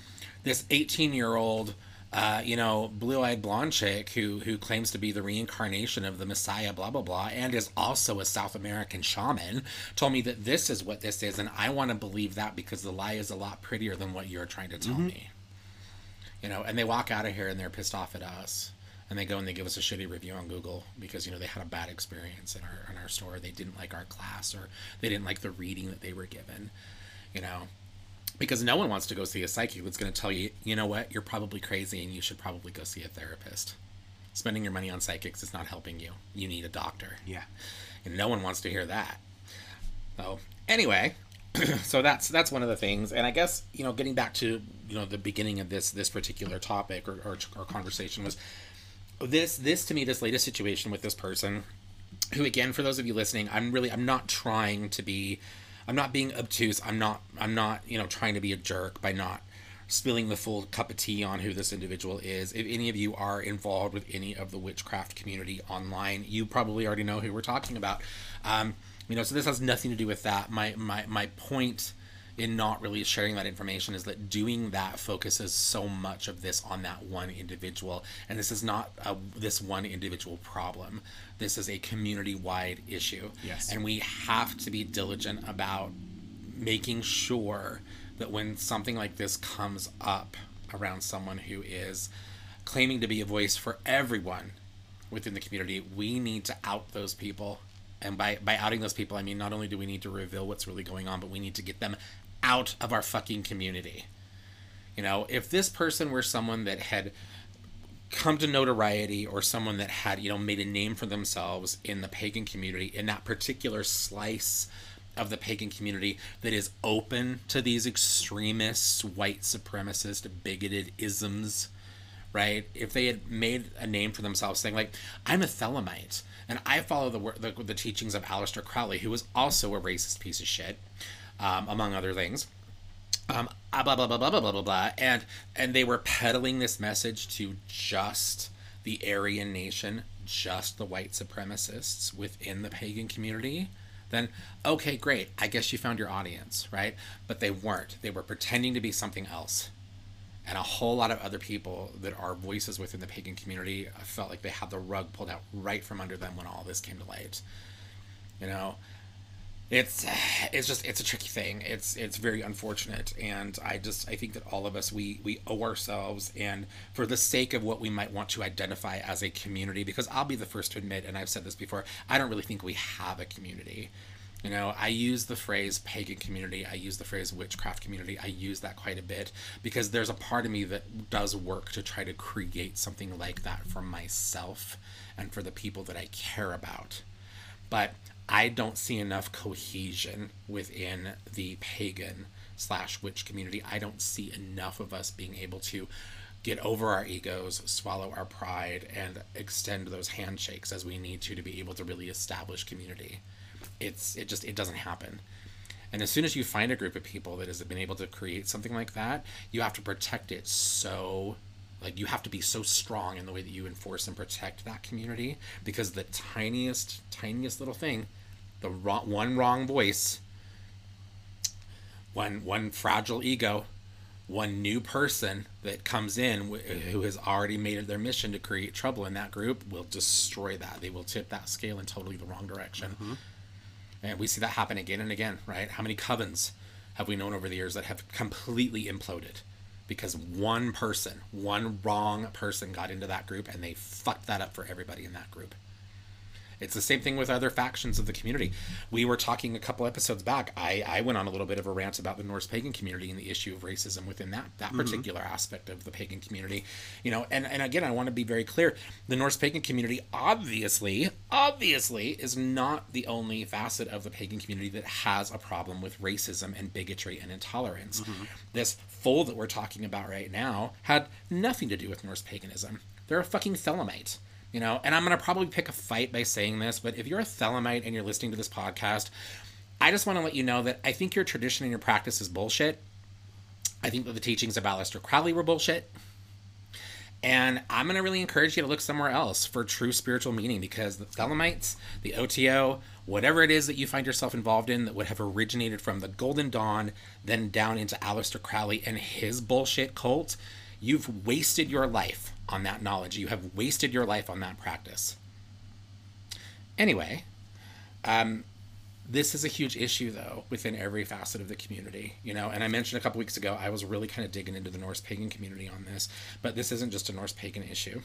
this eighteen year old. Uh, you know, blue-eyed blonde chick who who claims to be the reincarnation of the Messiah, blah blah blah, and is also a South American shaman, told me that this is what this is, and I want to believe that because the lie is a lot prettier than what you're trying to tell Mm-hmm. me. You know, and they walk out of here and they're pissed off at us, and they go and they give us a shitty review on Google because you know they had a bad experience in our in our store. They didn't like our class or they didn't like the reading that they were given. You know, because no one wants to go see a psychic that's going to tell you, you know what, you're probably crazy and you should probably go see a therapist. Spending your money on psychics is not helping you. You need a doctor. yeah. And no one wants to hear that. So anyway, [CLEARS THROAT] so that's that's one of the things. And I guess you know, getting back to you know the beginning of this this particular topic or, or, or conversation was this this to me this latest situation with this person who again for those of you listening i'm really i'm not trying to be i'm not being obtuse. I'm not i'm not you know trying to be a jerk by not spilling the full cup of tea on who this individual is. If any of you are involved with any of the witchcraft community online you probably already know who we're talking about. Um, you know so this has nothing to do with that. My my, my point in not really sharing that information is that doing that focuses so much of this on that one individual. And this is not a, this one individual problem this is a community-wide issue Yes. and we have to be diligent about making sure that when something like this comes up around someone who is claiming to be a voice for everyone within the community, we need to out those people. And by, by outing those people, I mean not only do we need to reveal what's really going on, but we need to get them out of our fucking community. You know, if this person were someone that had come to notoriety or someone that had, you know, made a name for themselves in the pagan community, in that particular slice of the pagan community that is open to these extremists white supremacist, bigoted isms, right? If they had made a name for themselves, saying like, "I'm a Thelemite and I follow the the, the teachings of Aleister Crowley, who was also a racist piece of shit, um, among other things." Um, blah blah blah blah blah blah blah blah, and and they were peddling this message to just the Aryan nation, just the white supremacists within the pagan community then okay, great. I guess you found your audience, right? But they weren't. They were pretending to be something else. And a whole lot of other people that are voices within the pagan community felt like they had the rug pulled out right from under them when all this came to light. You know, it's it's just it's a tricky thing. It's it's very unfortunate, and I just I think that all of us we we owe ourselves, and for the sake of what we might want to identify as a community, because I'll be the first to admit, and I've said this before, I don't really think we have a community. You know, I use the phrase pagan community, I use the phrase witchcraft community, I use that quite a bit because there's a part of me that does work to try to create something like that for myself and for the people that I care about. But I don't see enough cohesion within the pagan slash witch community. I don't see enough of us being able to get over our egos, swallow our pride, and extend those handshakes as we need to to be able to really establish community it's it just it doesn't happen and as soon as you find a group of people that has been able to create something like that you have to protect it so like you have to be so strong in the way that you enforce and protect that community because the tiniest tiniest little thing the wrong, one wrong voice one one fragile ego one new person that comes in who has already made it their mission to create trouble in that group will destroy that. They will tip that scale in totally the wrong direction. Mm-hmm. And we see that happen again and again, right? How many covens have we known over the years that have completely imploded because one person, one wrong person got into that group and they fucked that up for everybody in that group? It's the same thing with other factions of the community. We were talking a couple episodes back. I, I went on a little bit of a rant about the Norse pagan community and the issue of racism within that that mm-hmm. particular aspect of the pagan community. You know, and, and again, I want to be very clear. The Norse pagan community obviously, obviously, is not the only facet of the pagan community that has a problem with racism and bigotry and intolerance. Mm-hmm. This fold that we're talking about right now had nothing to do with Norse paganism. They're a fucking Thelemite you know, and I'm going to probably pick a fight by saying this, but if you're a Thelemite and you're listening to this podcast, I just want to let you know that I think your tradition and your practice is bullshit. I think that the teachings of Aleister Crowley were bullshit. And I'm going to really encourage you to look somewhere else for true spiritual meaning because the Thelemites, the OTO, whatever it is that you find yourself involved in that would have originated from the Golden Dawn, then down into Aleister Crowley and his bullshit cult, you've wasted your life on that knowledge. You have wasted your life on that practice. Anyway, um, this is a huge issue though within every facet of the community you know and i mentioned a couple weeks ago i was really kind of digging into the norse pagan community on this but this isn't just a norse pagan issue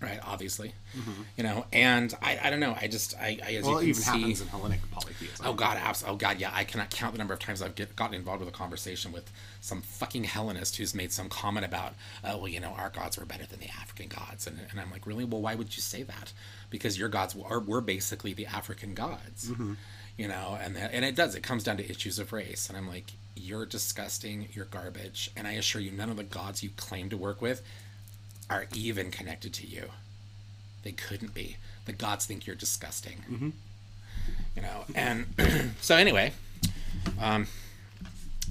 right? Obviously, mm-hmm. you know, and I, I don't know. I just I, I as well, you can see, happens in Hellenic polytheism. Oh God, abs- oh God, yeah. I cannot count the number of times I've get, gotten involved with a conversation with some fucking Hellenist who's made some comment about, oh well, you know, our gods were better than the African gods, and and I'm like, really? Well, why would you say that? Because your gods are were basically the African gods. Mm-hmm. You know, and that, and it does. It comes down to issues of race, and I'm like, you're disgusting. You're garbage. And I assure you, none of the gods you claim to work with are even connected to you. They couldn't be. The gods think you're disgusting. Mm-hmm. You know, and [CLEARS THROAT] so anyway, um,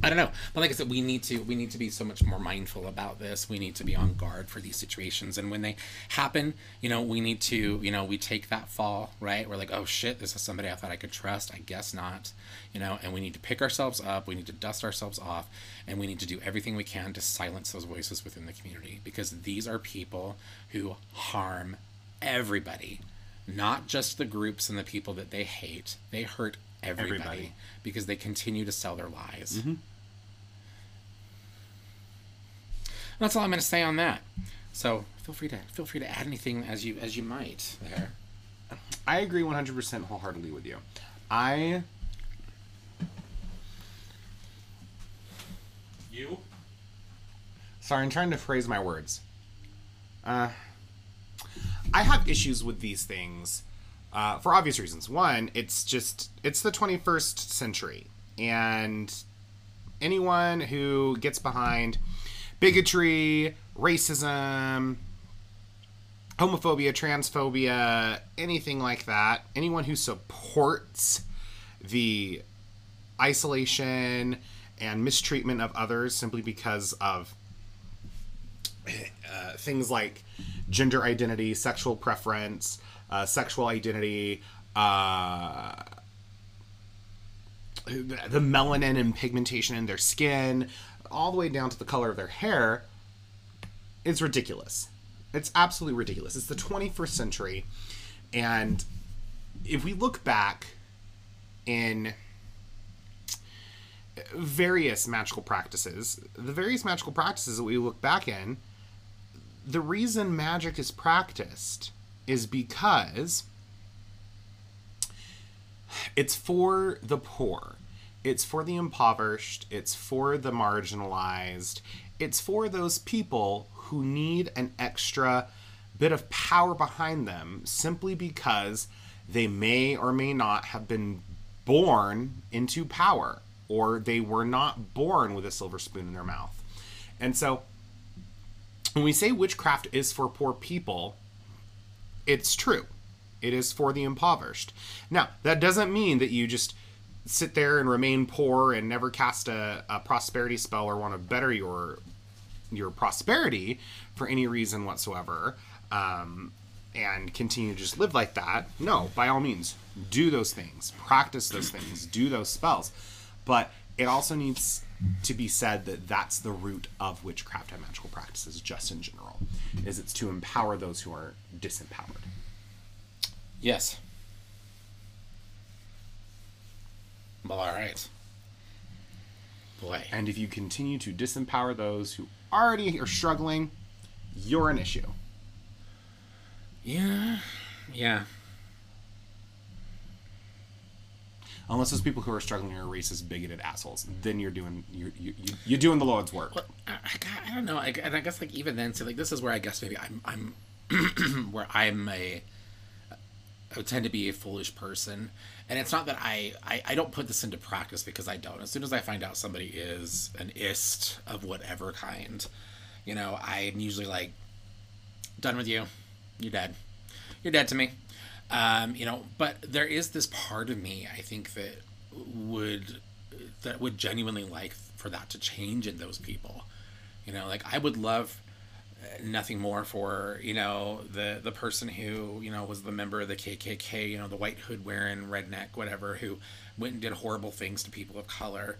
I don't know, but like I said, we need to we need to be so much more mindful about this. We need to be on guard for these situations, and when they happen, you know, we need to you know we take that fall right. We're like, oh shit, this is somebody I thought I could trust. I guess not, you know, and we need to pick ourselves up. We need to dust ourselves off, and we need to do everything we can to silence those voices within the community because these are people who harm everybody, not just the groups and the people that they hate. They hurt everybody, everybody. because they continue to sell their lies. Mm-hmm. That's all I'm going to say on that. So feel free to feel free to add anything as you as you might there. I agree 100% wholeheartedly with you. I You? Sorry, I'm trying to phrase my words. Uh, I have issues with these things uh, for obvious reasons. One, it's just it's the 21st century, and anyone who gets behind bigotry, racism, homophobia, transphobia, anything like that, anyone who supports the isolation and mistreatment of others simply because of uh, things like gender identity, sexual preference, uh, sexual identity, uh, the melanin and pigmentation in their skin, all the way down to the color of their hair, is ridiculous. It's absolutely ridiculous. It's the 21st century. And if we look back in various magical practices, the various magical practices that we look back in, the reason magic is practiced is because it's for the poor, it's for the impoverished, it's for the marginalized, it's for those people who need an extra bit of power behind them simply because they may or may not have been born into power or they were not born with a silver spoon in their mouth. And so when we say witchcraft is for poor people, it's true. It is for the impoverished. Now, that doesn't mean that you just sit there and remain poor and never cast a, a prosperity spell or want to better your your prosperity for any reason whatsoever um, and continue to just live like that. No, by all means, do those things, practice those things, do those spells. But it also needs to be said that that's the root of witchcraft and magical practices, just in general, is it's to empower those who are disempowered. Yes. Well, all right. Boy. And if you continue to disempower those who already are struggling, you're an issue. Yeah. Yeah. Unless those people who are struggling are racist, bigoted assholes, then you're doing you're you, you, you're doing the Lord's work. Well, I, I, I don't know. I, and I guess like even then, so like this is where I guess maybe I'm I'm [CLEARS THROAT] where I'm a I tend to be a foolish person, and it's not that I, I I don't put this into practice because I don't. As soon as I find out somebody is an ist of whatever kind, you know, I'm usually like, done with you, you're dead, you're dead to me. Um, you know, but there is this part of me I think that would that would genuinely like for that to change in those people. You know, like I would love nothing more for you know the the person who you know was the member of the KKK, you know, the white hood wearing redneck, whatever, who went and did horrible things to people of color.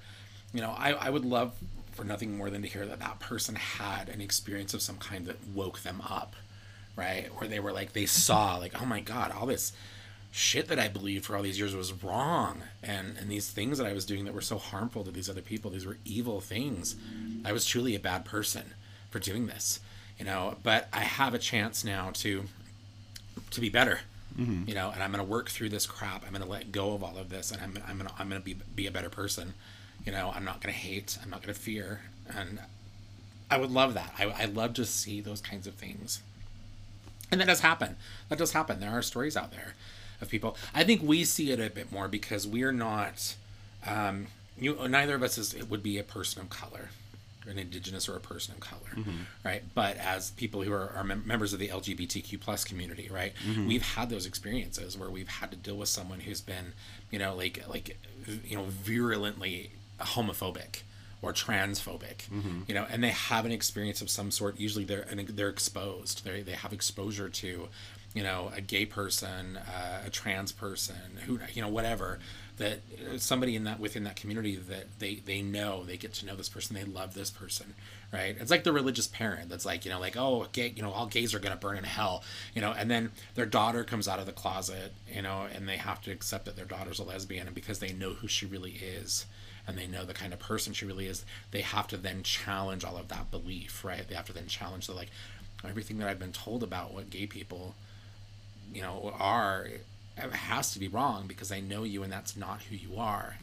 You know, I I would love for nothing more than to hear that that person had an experience of some kind that woke them up right? Where they were like, they saw, like, oh my God, all this shit that I believed for all these years was wrong. And, and these things that I was doing that were so harmful to these other people, these were evil things. I was truly a bad person for doing this, you know, but I have a chance now to, to be better. Mm-hmm. You know, and I'm going to work through this crap. I'm going to let go of all of this, and I'm, I'm going to I'm going to be be a better person. You know, I'm not going to hate. I'm not going to fear, and I would love that. I I love to see those kinds of things and that does happen. That does happen. There are stories out there of people. I think we see it a bit more because we're not. Um, you neither of us is it would be a person of color, an indigenous or a person of color, mm-hmm. right? But as people who are, are mem- members of the LGBTQ plus community, right, mm-hmm. we've had those experiences where we've had to deal with someone who's been, you know, like like you know, virulently homophobic or transphobic, mm-hmm. you know, and they have an experience of some sort. Usually, they're they're exposed. They they have exposure to, you know, a gay person, uh, a trans person, who you know, whatever. That uh, somebody in that within that community that they they know they get to know this person, they love this person, right? It's like the religious parent that's like, you know, like oh, gay, you know, all gays are gonna burn in hell, you know, and then their daughter comes out of the closet, you know, and they have to accept that their daughter's a lesbian, and because they know who she really is and they know the kind of person she really is, they have to then challenge all of that belief, right? They have to then challenge the like everything that I've been told about what gay people, you know, are it has to be wrong because I know you and that's not who you are.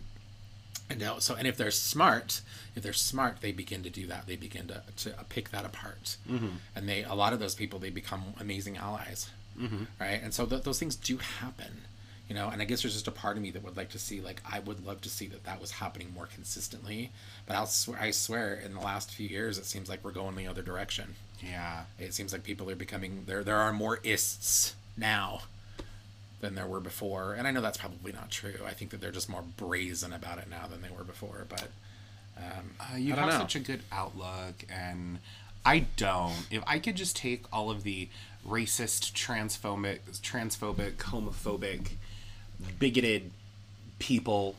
And so, and if they're smart, if they're smart, they begin to do that. They begin to, to pick that apart. Mm-hmm. And they, a lot of those people, they become amazing allies. Mm-hmm. Right. And so th- those things do happen, you know, and I guess there's just a part of me that would like to see, like, I would love to see that that was happening more consistently. But I'll swear, I swear in the last few years, it seems like we're going the other direction. Yeah. It seems like people are becoming, there, there are more ists now than there were before. And I know that's probably not true. I think that they're just more brazen about it now than they were before. But um, uh, you have know. such a good outlook, and I don't. If I could just take all of the racist, transphobic, transphobic, homophobic, bigoted people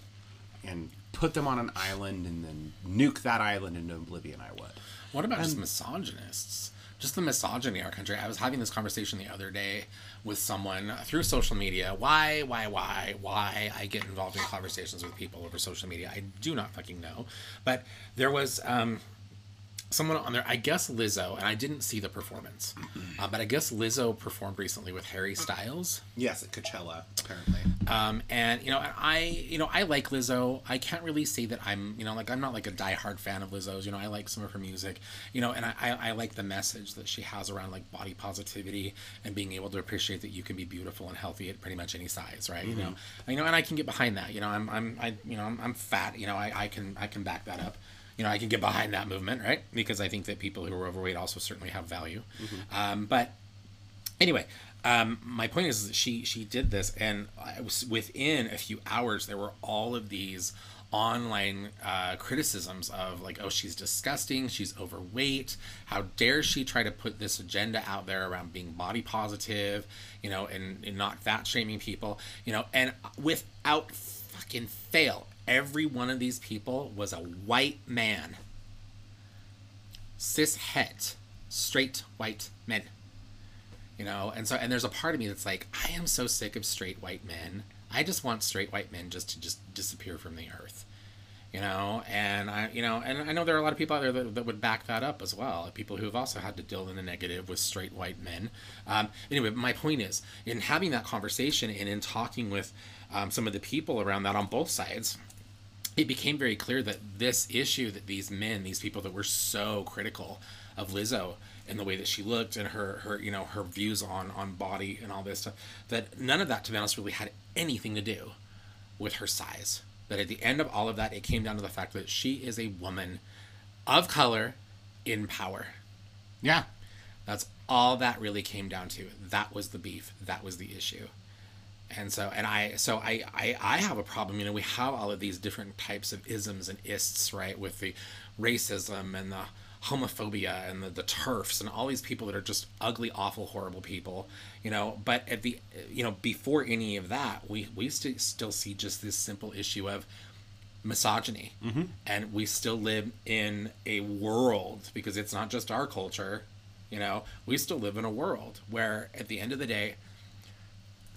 and put them on an island and then nuke that island into oblivion, I would. What about and, just misogynists? just the misogyny in our country. I was having this conversation the other day with someone through social media. Why, why, why, why I get involved in conversations with people over social media, I do not fucking know. But there was um, someone on there, I guess Lizzo, and I didn't see the performance, uh, but I guess Lizzo performed recently with Harry Styles. Yes, at Coachella, apparently. Um, and you know, I, you know, I like Lizzo. I can't really say that I'm, you know, like I'm not like a diehard fan of Lizzo's. You know, I like some of her music. You know, and I, I, I like the message that she has around like body positivity and being able to appreciate that you can be beautiful and healthy at pretty much any size, right? Mm-hmm. You know, you know, and I can get behind that. You know, I'm, I'm, I, you know, I'm, I'm fat. You know, I, I can, I can back that up you know, I can get behind that movement, right? Because I think that people who are overweight also certainly have value. Mm-hmm. Um, but anyway, um, my point is that she she did this, and was within a few hours there were all of these online uh, criticisms of like, oh, she's disgusting, she's overweight. How dare she try to put this agenda out there around being body positive, you know, and, and not fat shaming people, you know, and without fucking fail, every one of these people was a white man. Cis het, straight white men. You know, and so and there's a part of me that's like, I am so sick of straight white men. I just want straight white men just to just disappear from the earth. You know, and I you know, and I know there are a lot of people out there that, that would back that up as well. People who have also had to deal in the negative with straight white men. Um, anyway, my point is in having that conversation and in talking with um, some of the people around that on both sides it became very clear that this issue that these men, these people that were so critical of Lizzo and the way that she looked and her her you know her views on on body and all this stuff, that none of that to be honest really had anything to do with her size. That at the end of all of that, it came down to the fact that she is a woman of color in power. Yeah. That's all that really came down to. That was the beef. That was the issue and so and i so I, I i have a problem you know we have all of these different types of isms and ists right with the racism and the homophobia and the, the TERFs and all these people that are just ugly awful horrible people you know but at the you know before any of that we we st- still see just this simple issue of misogyny mm-hmm. and we still live in a world because it's not just our culture you know we still live in a world where at the end of the day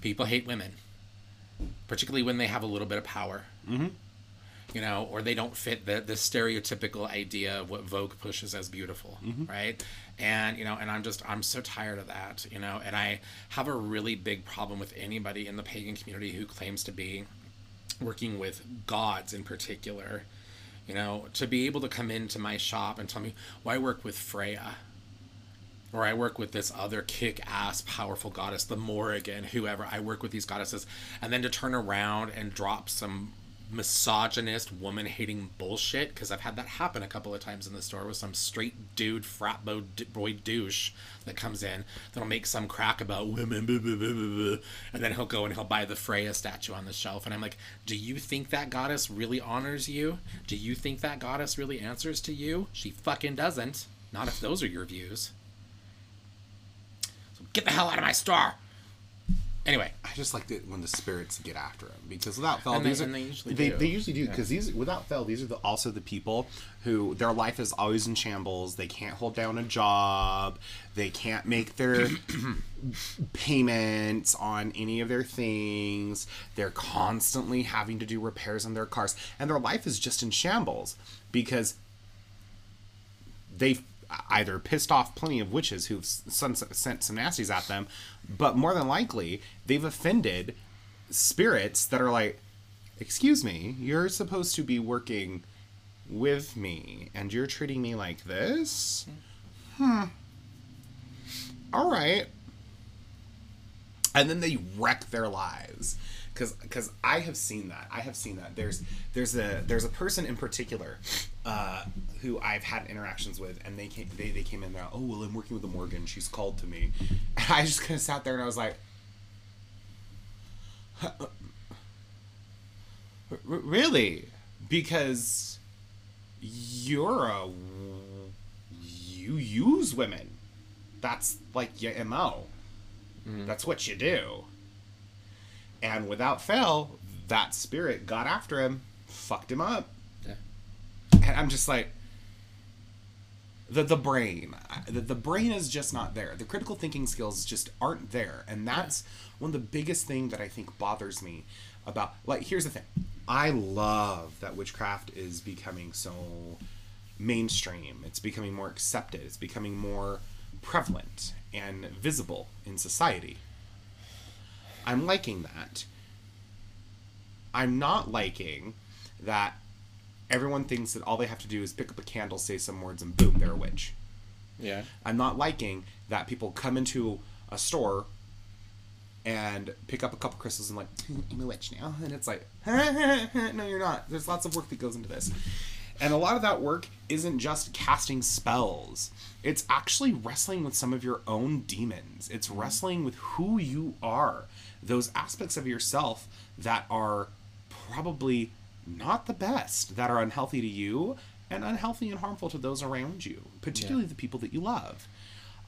people hate women, particularly when they have a little bit of power. Mm-hmm. You know, or they don't fit the the stereotypical idea of what Vogue pushes as beautiful, mm-hmm. right? And you know, and I'm just I'm so tired of that. You know, and I have a really big problem with anybody in the pagan community who claims to be working with gods in particular. You know, to be able to come into my shop and tell me, well, work with Freya or I work with this other kick ass powerful goddess, the Morrigan, whoever. I work with these goddesses. And then to turn around and drop some misogynist, woman hating bullshit, because I've had that happen a couple of times in the store with some straight dude, frat boy douche that comes in that'll make some crack about women, blah, blah, blah, and then he'll go and he'll buy the Freya statue on the shelf. And I'm like, do you think that goddess really honors you? Do you think that goddess really answers to you? She fucking doesn't. Not if those are your views. Get the hell out of my store. anyway, I just like it when the spirits get after him because without fail, And they- these and are they usually they, do. they usually do because these without fail these are the, also the people who their life is always in shambles. They can't hold down a job. They can't make their [COUGHS] payments on any of their things. They're constantly having to do repairs on their cars, and their life is just in shambles because they've either pissed off plenty of witches who've sent, some nasties at them, but more than likely they've offended spirits that are like, "Excuse me, you're supposed to be working with me, and you're treating me like this." Hmm. All right. And then they wreck their lives because because I have seen that. I have seen that. There's there's a there's a person in particular uh, who I've had interactions with, and they came they, they came in there. Oh well, I'm working with the Morrigan. She's called to me, [LAUGHS] and I just kind of sat there and I was like, really? Because you're a you use women. That's like your mo. That's what you do. And without fail, that spirit got after him, fucked him up. Yeah. And I'm just like, the the brain, the, the brain is just not there. The critical thinking skills just aren't there, and that's one of the biggest thing that I think bothers me about. Like, here's the thing: I love that witchcraft is becoming so mainstream. It's becoming more accepted. It's becoming more prevalent and visible in society. I'm liking that. I'm not liking that everyone thinks that all they have to do is pick up a candle, say some words, and boom, they're a witch. Yeah. I'm not liking that people come into a store and pick up a couple crystals and like, [LAUGHS] I'm a witch now. And it's like, [LAUGHS] no, you're not. There's lots of work that goes into this. And a lot of that work isn't just casting spells. It's actually wrestling with some of your own demons. It's wrestling with who you are. Those aspects of yourself that are probably not the best, that are unhealthy to you and unhealthy and harmful to those around you, particularly the people that you love.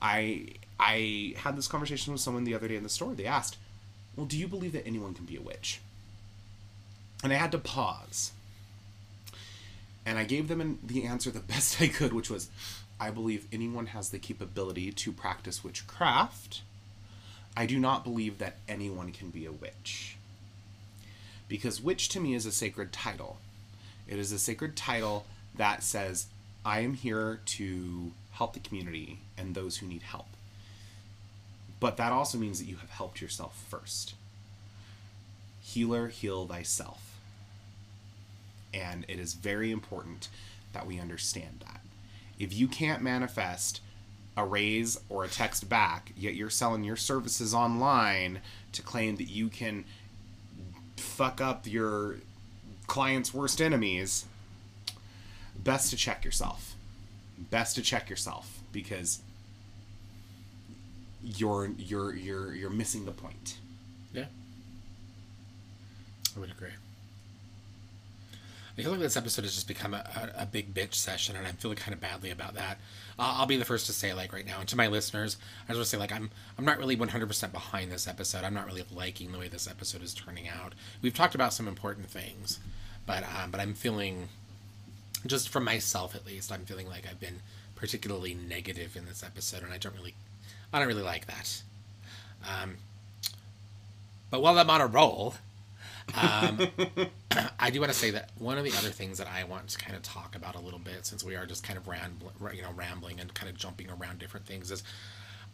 I I had this conversation with someone the other day in the store. They asked, "Well, do you believe that anyone can be a witch?" And I had to pause. And I gave them an, the answer the [LAUGHS] best I could, which was, "I believe anyone has the capability to practice witchcraft. I do not believe that anyone can be a witch." Because witch to me is a sacred title. It is a sacred title that says, I am here to help the community and those who need help. But that also means that you have helped yourself first. Healer, heal thyself. And it is very important that we understand that. If you can't manifest a raise or a text back, yet you're selling your services online to claim that you can fuck up your client's worst enemies, best to check yourself. Best to check yourself because you're you're you're you're missing the point. Yeah. I would agree. I feel like this episode has just become a, a, a big bitch session, and I'm feeling kind of badly about that. Uh, I'll be the first to say, like, right now, and to my listeners, I just want to say, like, I'm I'm not really 100% behind this episode. I'm not really liking the way this episode is turning out. We've talked about some important things, but um, but I'm feeling, just for myself at least, I'm feeling like I've been particularly negative in this episode, and I don't really, I don't really like that. Um, but while I'm on a roll, um, [CLEARS THROAT] I do want to say that one of the other things that I want to kind of talk about a little bit, since we are just kind of rambling, you know, rambling and kind of jumping around different things, is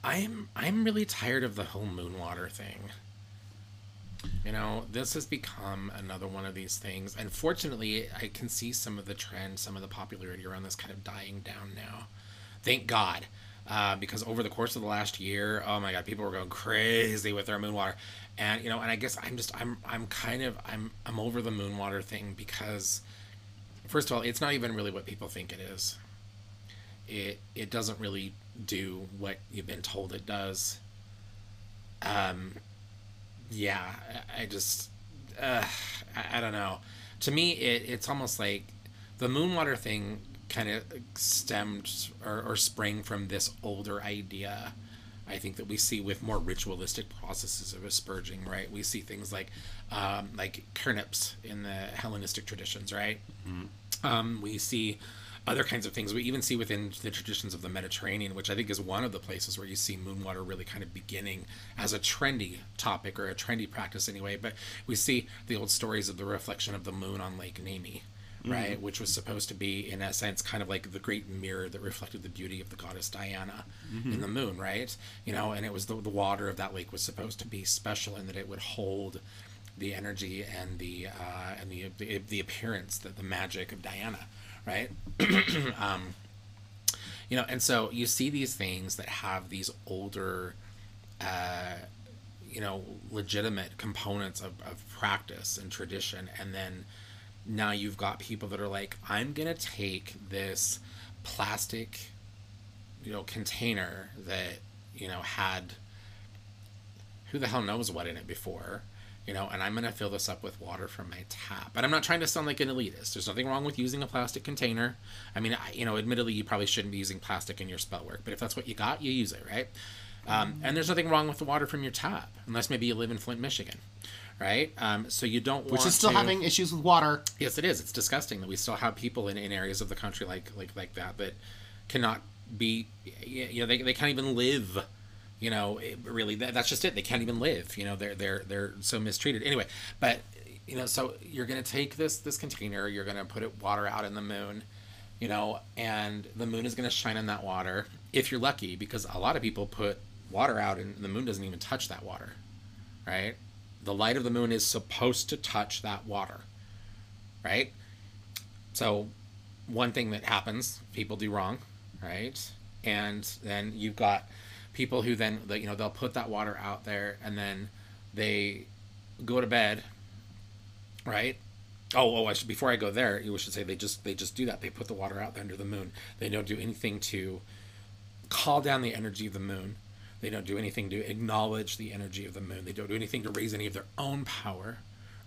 I'm I'm really tired of the whole moonwater thing. You know, this has become another one of these things. And fortunately, I can see some of the trend, some of the popularity around this kind of dying down now. Thank God. Uh, because over the course of the last year, oh my God, people were going crazy with their moonwater, and you know, and I guess I'm just I'm I'm kind of I'm I'm over the moonwater thing because, first of all, it's not even really what people think it is. It it doesn't really do what you've been told it does. Um, yeah, I just, uh, I, I don't know. To me, it, it's almost like the moonwater thing kind of stemmed or, or sprang from this older idea I think that we see with more ritualistic processes of asperging, right? We see things like um, like khernips in the Hellenistic traditions, right? Um, we see other kinds of things. We even see within the traditions of the Mediterranean, which I think is one of the places where you see moon water really kind of beginning as a trendy topic or a trendy practice anyway. But we see the old stories of the reflection of the moon on Lake Nemi, right? Which was supposed to be, in a sense, kind of like the great mirror that reflected the beauty of the goddess Diana in the moon, right? You know, and it was the, the water of that lake was supposed to be special in that it would hold the energy and the uh, and the, the the appearance, the, the magic of Diana, right? [CLEARS THROAT] um, you know, and so you see these things that have these older, uh, you know, legitimate components of, of practice and tradition, and then now you've got people that are like, I'm gonna take this plastic, you know, container that you know had who the hell knows what in it before you know and i'm to fill this up with water from my tap. And i'm not trying to sound like an elitist. There's nothing wrong with using a plastic container. I mean I, you know admittedly you probably shouldn't be using plastic in your spell work but if that's what you got you use it right? Um, and there's nothing wrong with the water from your tap unless maybe you live in flint michigan right um, so you don't Which is still to, having issues with water. Yes, it is. It's disgusting that we still have people in, in areas of the country like like like that that cannot be, you know, they, they can't even live. You know, it, really, that, that's just it. They can't even live. You know, they're they're they're so mistreated. Anyway, but you know, so you're gonna take this this container, you're gonna put it water out in the moon, you know, and the moon is gonna shine on that water if you're lucky, because a lot of people put water out and the moon doesn't even touch that water, right? The light of the moon is supposed to touch that water, right? So, one thing that happens, people do wrong, right? And then you've got people who then, you know, they'll put that water out there and then they go to bed, right? Oh, oh! I should, before I go there, you should say they just they just do that. They put the water out there under the moon. They don't do anything to call down the energy of the moon. They don't do anything to acknowledge the energy of the moon. They don't do anything to raise any of their own power,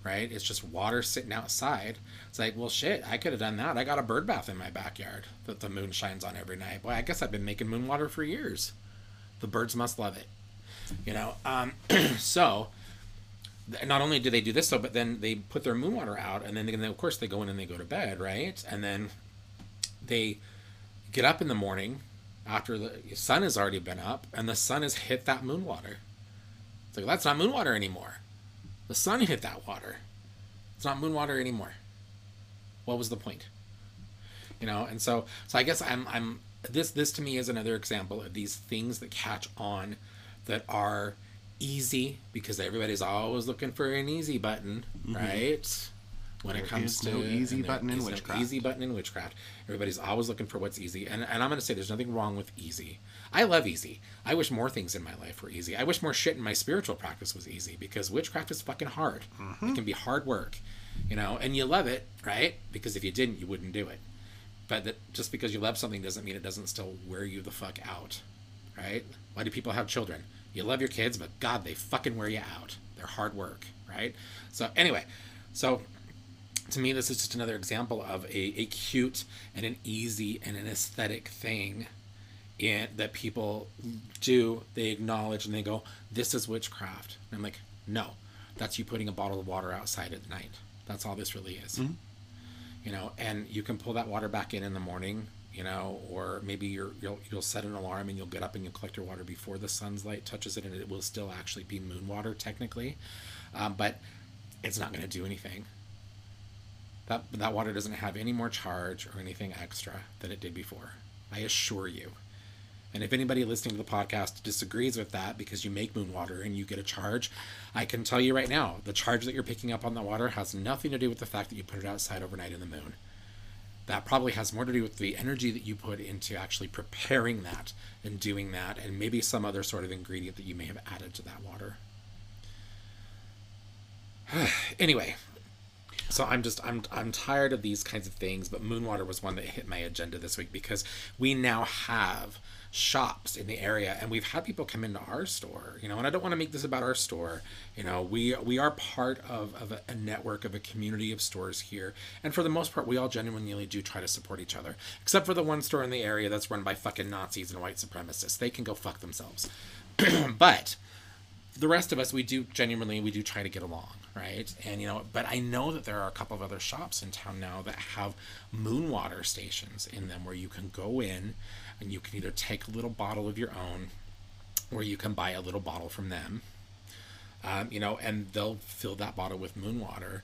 right? It's just water sitting outside. It's like, well, shit, I could have done that. I got a bird bath in my backyard that the moon shines on every night. Boy, I guess I've been making moon water for years. The birds must love it, you know. Um, [CLEARS THROAT] so, not only do they do this though, but then they put their moon water out, and then, they, of course they go in and they go to bed, right? And then they get up in the morning after the sun has already been up and the sun has hit that moon water. It's like that's not moon water anymore. The sun hit that water. It's not moon water anymore. What was the point? You know, and so so I guess I'm I'm this this to me is another example of these things that catch on that are easy because everybody's always looking for an easy button, mm-hmm. right? When it comes to no easy button in is no witchcraft. easy button in witchcraft. Everybody's always looking for what's easy, and and I'm gonna say there's nothing wrong with easy. I love easy. I wish more things in my life were easy. I wish more shit in my spiritual practice was easy because witchcraft is fucking hard. Mm-hmm. It can be hard work, you know, and you love it, right? Because if you didn't, you wouldn't do it. But that just because you love something doesn't mean it doesn't still wear you the fuck out, right? Why do people have children? You love your kids, but God, they fucking wear you out. They're hard work, right? So anyway, so to me, this is just another example of a, a cute and an easy and an aesthetic thing in, that people do. They acknowledge and they go, "This is witchcraft." And I'm like, "No, that's you putting a bottle of water outside at night. That's all this really is." You know, and you can pull that water back in in the morning. You know, or maybe you're, you'll you'll set an alarm and you'll get up and you'll collect your water before the sun's light touches it, and it will still actually be moon water technically, um, but it's not going to do anything that that water doesn't have any more charge or anything extra than it did before. I assure you. And if anybody listening to the podcast disagrees with that because you make moon water and you get a charge, I can tell you right now, the charge that you're picking up on the water has nothing to do with the fact that you put it outside overnight in the moon. That probably has more to do with the energy that you put into actually preparing that and doing that, and maybe some other sort of ingredient that you may have added to that water. [SIGHS] anyway, so I'm just I'm I'm tired of these kinds of things, but Moonwater was one that hit my agenda this week because we now have shops in the area and we've had people come into our store you know and i don't want to make this about our store. You know we we are part of, of a, a network of a community of stores here. And for the most part we all genuinely do try to support each other except for the one store in the area that's run by fucking nazis and white supremacists. They can go fuck themselves. [CLEARS THROAT] But the rest of us, we do genuinely, we do try to get along, right? And you know, but I know that there are a couple of other shops in town now that have moon water stations in them where you can go in and you can either take a little bottle of your own or you can buy a little bottle from them. Um, you know, and they'll fill that bottle with moon water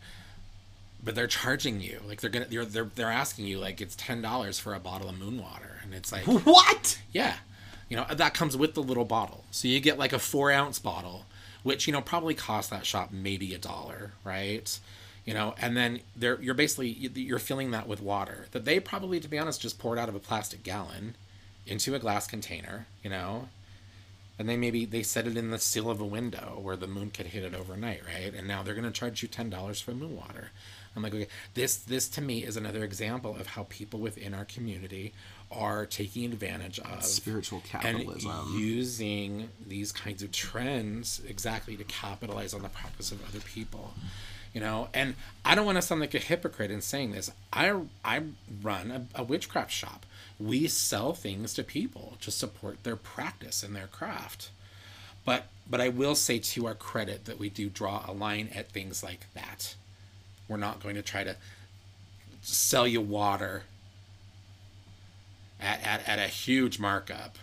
but they're charging you like they're gonna they're they're, they're asking you like it's ten dollars for a bottle of moon water and it's like [LAUGHS] What? yeah you know that comes with the little bottle. So you get like a four ounce bottle which you know probably cost that shop maybe a dollar right? You know and then they're you're basically you're filling that with water that they probably to be honest just poured out of a plastic gallon into a glass container you know? And they maybe they set it in the sill of a window where the moon could hit it overnight right? And now they're going to charge you $10 for moon water. I'm like okay this this to me is another example of how people within our community are taking advantage of Spiritual and capitalism. using these kinds of trends exactly to capitalize on the practice of other people you know? And i don't want to sound like a hypocrite in saying this. I i run a, a witchcraft shop. We sell things to people to support their practice and their craft. But but i will say to our credit that we do draw a line at things like that. We're not going to try to sell you water at, at, at a huge markup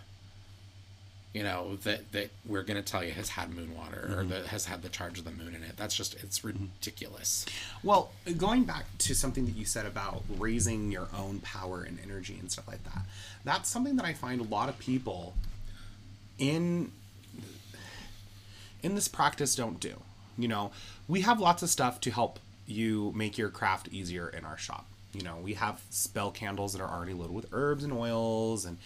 you know that that we're going to tell you has had moon water or mm-hmm. that has had the charge of the moon in it that's just it's mm-hmm. ridiculous Well, going back to something that you said about raising your own power and energy and stuff like that, that's something that I find a lot of people in in this practice don't do. You know, we have lots of stuff to help you make your craft easier in our shop. You know, we have spell candles that are already loaded with herbs and oils and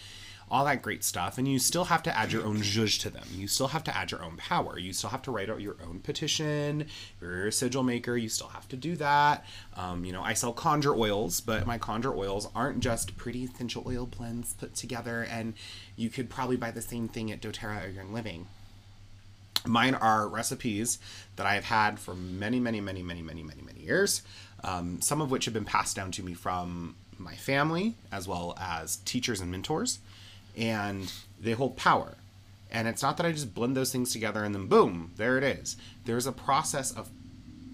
all that great stuff. And you still have to add your own zhuzh to them. You still have to add your own power. You still have to write out your own petition. You're a sigil maker, you still have to do that. Um, you know, I sell conjure oils, but my conjure oils aren't just pretty essential oil blends put together. And you could probably buy the same thing at doTERRA or Young Living. Mine are recipes that I have had for many, many, many, many, many, many, many years. Um, some of which have been passed down to me from my family as well as teachers and mentors. And they hold power. And it's not that I just blend those things together and then boom, there it is. There's a process of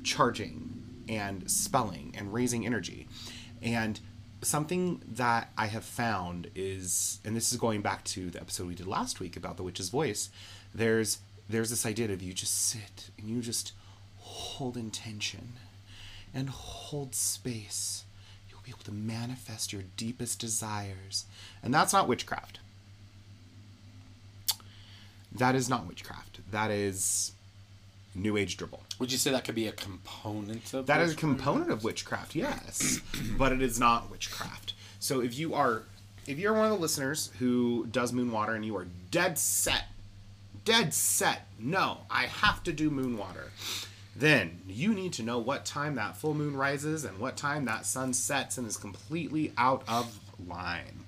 charging and spelling and raising energy. And something that I have found is, and this is going back to the episode we did last week about the witch's voice, there's there's this idea of you just sit and you just hold intention and hold space. You'll be able to manifest your deepest desires. And that's not witchcraft. That is not witchcraft. That is new age dribble. would you say that could be a component of That is a component of witchcraft, yes, [CLEARS THROAT] but it is not witchcraft. So if you are, if you're one of the listeners who does moon water and you are dead set, dead set, no, I have to do moon water, then you need to know what time that full moon rises and what time that sun sets and is completely out of line.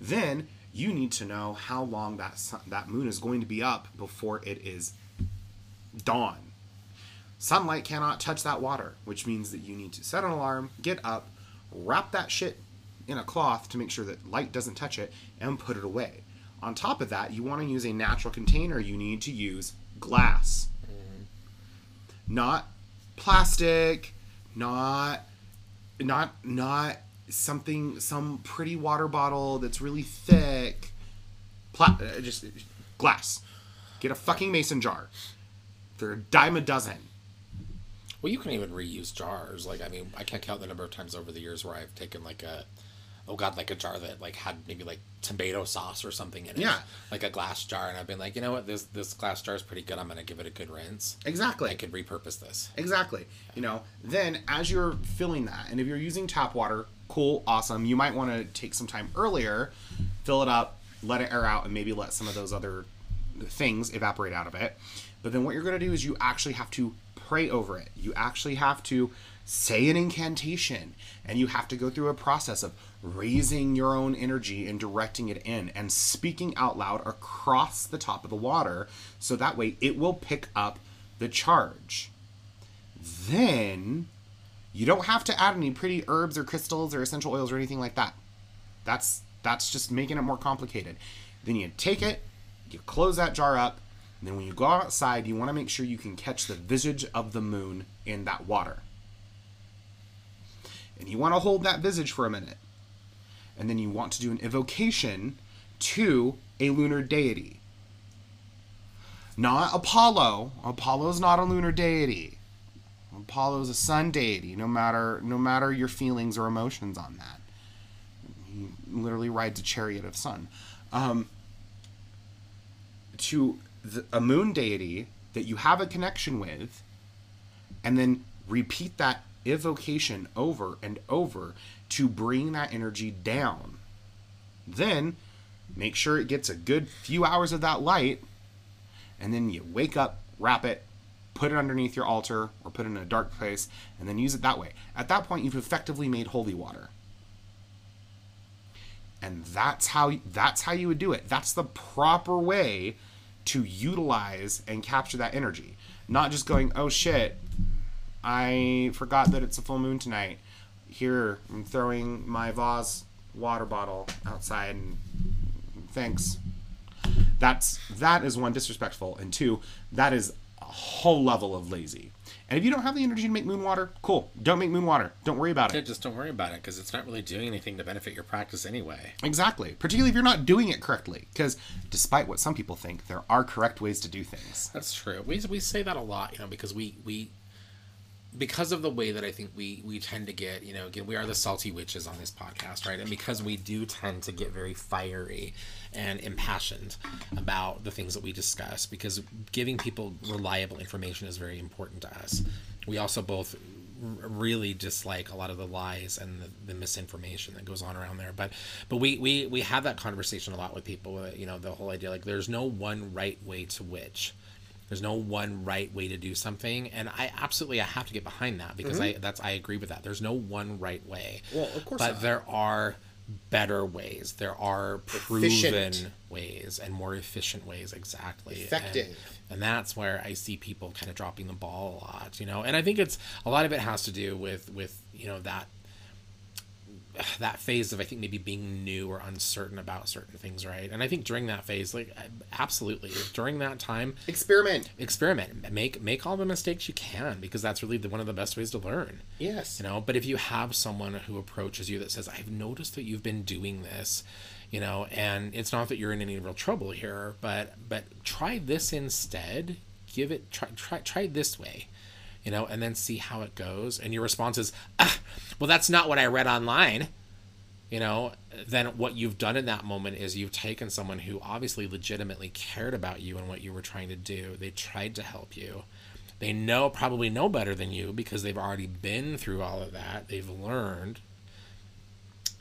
Then you need to know how long that sun, that moon is going to be up before it is dawn. Sunlight cannot touch that water, which means that you need to set an alarm, get up, wrap that shit in a cloth to make sure that light doesn't touch it, and put it away. On top of that, you want to use a natural container, you need to use glass. Not plastic, not not not something some pretty water bottle that's really thick. Pla- uh, just glass. Get a fucking mason jar. They're a dime a dozen. well you can even reuse jars like i mean i can't count the number of times over the years where i've taken like a oh god like a jar that like had maybe like tomato sauce or something in it Yeah. like a glass jar and i've been like you know what this this glass jar is pretty good i'm gonna give it a good rinse Exactly. i could repurpose this Exactly. You know, then as you're filling that, and if you're using tap water, cool, awesome. You might want to take some time earlier, fill it up, let it air out, and maybe let some of those other things evaporate out of it. But then what you're going to do is you actually have to pray over it. You actually have to say an incantation, and you have to go through a process of raising your own energy and directing it in and speaking out loud across the top of the water so that way it will pick up the charge then you don't have to add any pretty herbs or crystals or essential oils or anything like that. That's that's just making it more complicated. Then you take it, you close that jar up, And then when you go outside, you want to make sure you can catch the visage of the moon in that water. And you want to hold that visage for a minute. And then you want to do an evocation to a lunar deity. Not Apollo. Apollo's not a lunar deity. Apollo's a sun deity, no matter no matter your feelings or emotions on that. He literally rides a chariot of sun. Um, to the, a moon deity that you have a connection with, and then repeat that evocation over and over to bring that energy down. Then make sure it gets a good few hours of that light, and then you wake up, wrap it, put it underneath your altar, or put it in a dark place, and then use it that way. At that point, you've effectively made holy water. And that's how that's how you would do it. That's the proper way to utilize and capture that energy. Not just going, "Oh shit, I forgot that it's a full moon tonight. Here, I'm throwing my vase water bottle outside and thanks." That's that is one disrespectful and two, that is a whole level of lazy. And if you don't have the energy to make moon water, cool. Don't make moon water. Don't worry about Yeah, it. just don't worry about it because it's not really doing anything to benefit your practice anyway. Exactly. Particularly if you're not doing it correctly. Because despite what some people think, there are correct ways to do things. That's true. We, we say that a lot, you know, because we we because of the way that I think we we tend to get, you know, again, we are the salty witches on this podcast, right? And because we do tend to get very fiery and impassioned about the things that we discuss, because giving people reliable information is very important to us. We also both really dislike a lot of the lies and the, the misinformation that goes on around there but but we, we we have that conversation a lot with people uh, you know the whole idea like there's no one right way to witch there's no one right way to do something and i absolutely i have to get behind that because mm-hmm. i that's i agree with that there's no one right way Well, of course but not. there are better ways there are proven Efficient. ways and more efficient ways exactly And- Effective. and that's where I see people kind of dropping the ball a lot, you know. And I think it's a lot of it has to do with with you know that [SIGHS] that phase of I think maybe being new or uncertain about certain things, right? And I think during that phase, like absolutely during that time, Experiment. experiment, make make all the mistakes you can because that's really the, one of the best ways to learn Yes. you know but if you have someone who approaches you that says i've noticed that you've been doing this you know and it's not that you're in any real trouble here but but try this instead give it try try try this way you know and then see how it goes. And your response is ah, well that's not what i read online. You know then what you've done in that moment is you've taken someone who obviously legitimately cared about you and what you were trying to do. They tried to help you. They know probably know better than you because they've already been through all of that. They've learned.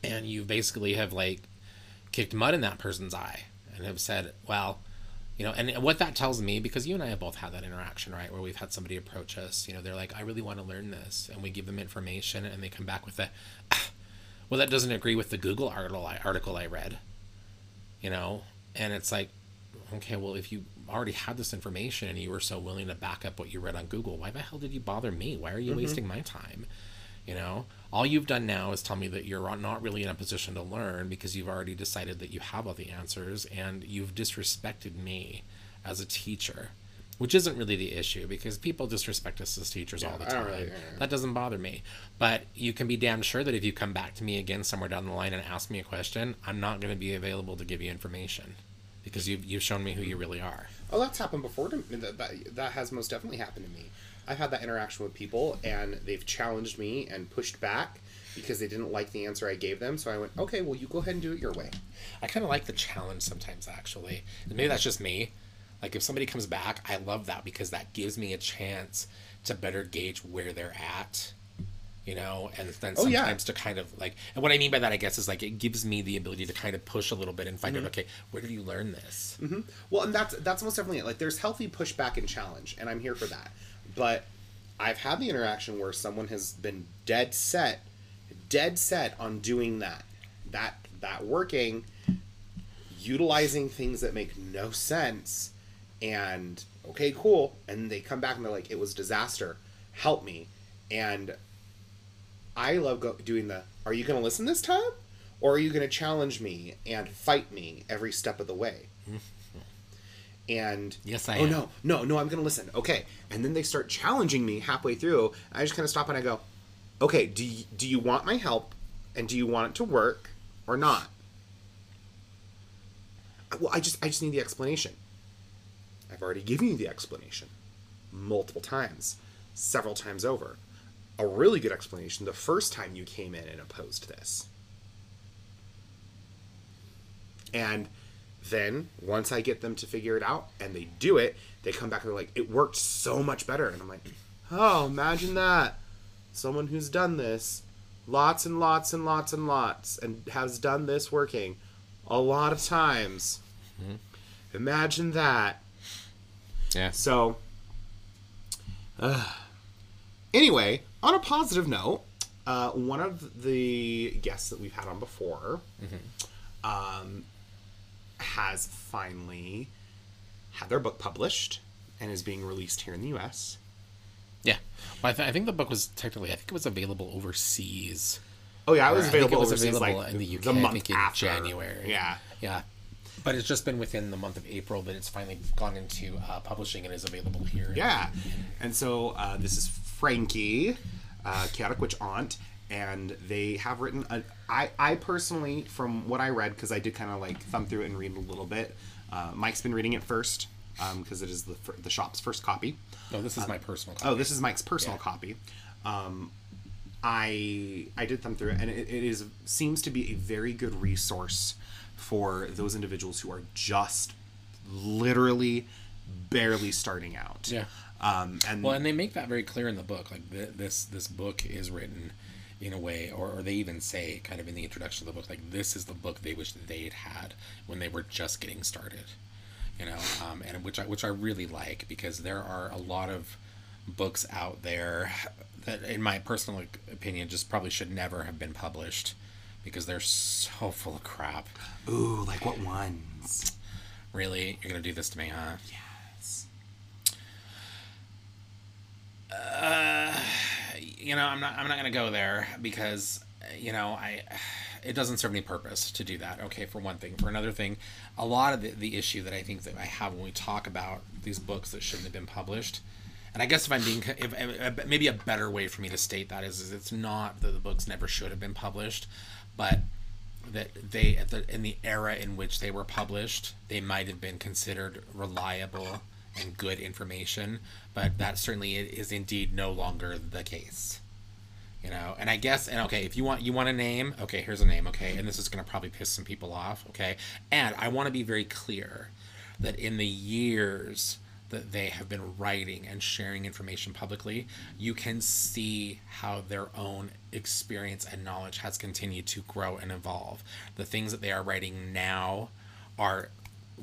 And you basically have like kicked mud in that person's eye and have said well you know and what that tells me because you and i have both had that interaction right where we've had somebody approach us you know they're like i really want to learn this and we give them information and they come back with a "Ah, well that doesn't agree with the google article I, article I read you know? And it's like okay well if you already had this information and you were so willing to back up what you read on google why the hell did you bother me? Why are you wasting my time you know all you've done now is tell me that you're not really in a position to learn because you've already decided that you have all the answers and you've disrespected me as a teacher which isn't really the issue because people disrespect us as teachers all the I don't time yeah. that doesn't bother me but you can be damn sure that if you come back to me again somewhere down the line and ask me a question i'm not going to be available to give you information because you've, you've shown me who you really are Oh, that's happened before to me. That, that, that has most definitely happened to me. I've had that interaction with people, and they've challenged me and pushed back because they didn't like the answer I gave them. So I went, okay, well, you go ahead and do it your way. I kind of like the challenge sometimes, actually. And maybe that's just me. Like, if somebody comes back, I love that because that gives me a chance to better gauge where they're at, you know, and then Oh, sometimes yeah. to kind of like, and what I mean by that, I guess, is like it gives me the ability to kind of push a little bit and find Mm-hmm. out, okay, where did you learn this? Well, and that's that's most definitely it. Like, there's healthy pushback and challenge, and I'm here for that. But I've had the interaction where someone has been dead set, dead set on doing that, that that working, utilizing things that make no sense, and okay, cool, and they come back and they're like, it was disaster, help me, and I love go- doing the. Are you going to listen this time, or are you going to challenge me and fight me every step of the way? [LAUGHS] and Yes, I oh am. no no no i'm gonna listen. Okay. And then they start challenging me halfway through. I just kind of stop and i go okay do you, do you want my help and do you want it to work or not? Well i just i just need the explanation. I've already given you the explanation multiple times several times over. A really good explanation the first time you came in and opposed this. And then once I get them to figure it out and they do it, they come back and they're like, it worked so much better. And I'm like, oh, imagine that. Someone who's done this lots and lots and lots and lots and has done this working a lot of times. Imagine that. Yeah. So, uh, anyway, on a positive note, uh, one of the guests that we've had on before um, has finally had their book published and is being released here in the U.S. Yeah. Well, I, th- I think the book was technically, I think it was available overseas. Oh yeah, it was Or I think available it was available like in the UK, the I month think in after. January. Yeah, Yeah. But it's just been within the month of April that it's finally gone into uh, publishing and is available here. yeah. And so uh, this is Frankie, uh, Chaotic Witch Aunt, and they have written. A, I I personally, from what I read, because I did kind of like thumb through it and read a little bit. Uh, Mike's been reading it first because it is the the shop's first copy. oh this is my personal copy. Oh, this is Mike's personal Yeah. copy. Um, I I did thumb through it, and it, it is seems to be a very good resource for those individuals who are just literally barely starting out. Yeah. Um, and Well, and they make that very clear in the book. Like th- this, this book is written in a way, or, or they even say, kind of in the introduction of the book, like this is the book they wish they had had when they were just getting started. You know, um, and which I which I really like because there are a lot of books out there that, in my personal opinion, just probably should never have been published because they're so full of crap. ooh, like what ones? Really, you're gonna do this to me, huh? Yes. You know, I'm not I'm not gonna go there because you know I it doesn't serve any purpose to do that. Okay, for one thing. For another thing, a lot of the, the issue that I think that I have when we talk about these books that shouldn't have been published, and I guess if I'm being if, if, maybe a better way for me to state that is, is it's not that the books never should have been published, but that they at the in the era in which they were published, they might have been considered reliable and good information, but that certainly is indeed no longer the case. You know, and I guess and okay, if you want you want a name, okay, here's a name, okay, and this is gonna probably piss some people off, okay? And I wanna be very clear that in the years that they have been writing and sharing information publicly, you can see how their own experience and knowledge has continued to grow and evolve. The things that they are writing now are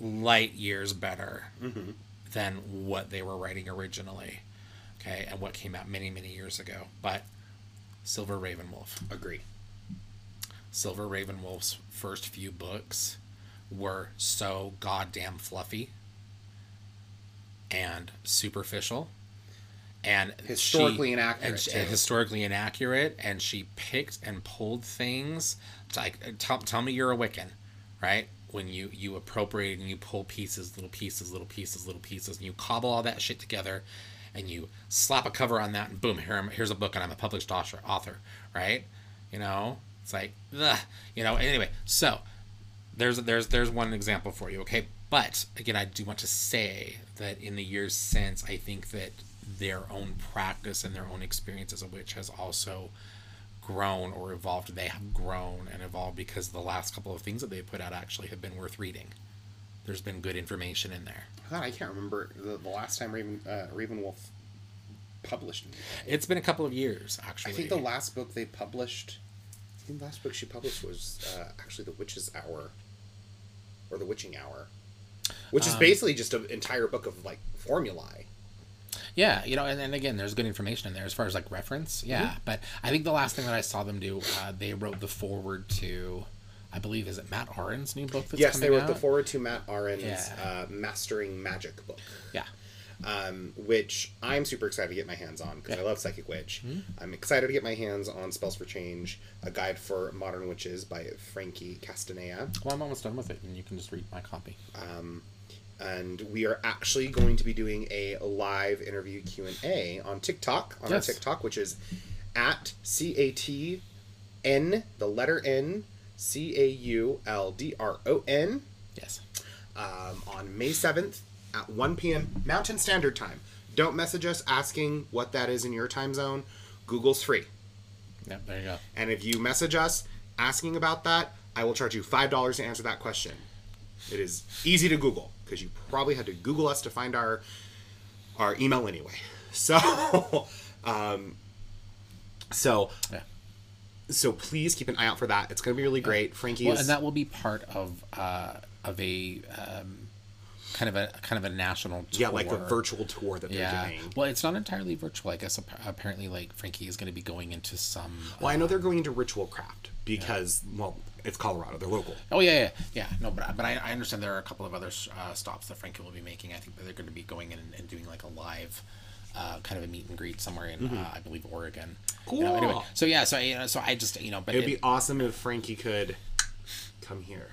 light years better mm-hmm. Than what they were writing originally. Okay, and what came out many, many years ago. But Silver Ravenwolf. Agree. Silver Ravenwolf's first few books were so goddamn fluffy and superficial and Historically she- inaccurate, and, she- and historically inaccurate and she picked and pulled things it's like uh, tell, tell me you're a wiccan right when you you appropriate and you pull pieces little pieces little pieces little pieces and you cobble all that shit together and you slap a cover on that and boom here I'm, here's a book and i'm a published author author right? You know? It's like ugh, you know? Anyway so there's there's there's one example for you okay? But again i do want to say that in the years since i think that their own practice and their own experience as a witch has also grown or evolved they have grown and evolved because the last couple of things that they put out actually have been worth reading there's been good information in there God, I can't remember the, the last time Raven uh, Ravenwolf published. anything. it's been a couple of years actually. I think the last book they published, I think the last book she published was uh, actually The Witch's Hour, or The Witching Hour, which is basically just an entire book of like formulae. Yeah, you know, and, and again, there's good information in there as far as like reference. Yeah, Mm-hmm. but I think the last thing that I saw them do, uh, they wrote the forward to, I believe, is it Mat Auryn's new book that's yes, they wrote out? the forward to Mat Auryn's Yeah. uh, Mastering Magick book. Yeah, um, which I'm super excited to get my hands on because I love Psychic Witch. I'm excited to get my hands on Spells for Change, a guide for modern witches by Frankie Castaneda. well, I'm almost done with it, and you can just read my copy. And we are actually going to be doing a live interview Q and A on TikTok on Yes. our TikTok, which is at c a t n the letter n c a u l d r o n Yes. um, on May 7th at 1 p.m. Mountain Standard Time. Don't message us asking what that is in your time zone. Google's free. Yep. There you go. And if you message us asking about that, I will charge you $5 to answer that question. It is easy to Google because you probably had to Google us to find our our email anyway. [LAUGHS] So um so Yeah. so please keep an eye out for that. It's going to be really great. Frankie Well, and that will be part of uh, of a um, kind of a kind of a national tour. yeah, like a virtual tour that they're Yeah. doing. Well, it's not entirely virtual. I guess apparently, like Frankie is going to be going into some. Well, I know they're going into ritual craft because, well, it's Colorado. They're local. Oh yeah, yeah, yeah. No, but but I, I understand there are a couple of other uh, stops that Frankie will be making. I think that they're going to be going in and, doing like a live. Uh, kind of a meet and greet somewhere in, uh, I believe, Oregon. You know, anyway, so yeah, so you know, so I just you know, but It'd it- be awesome if Frankie could come here.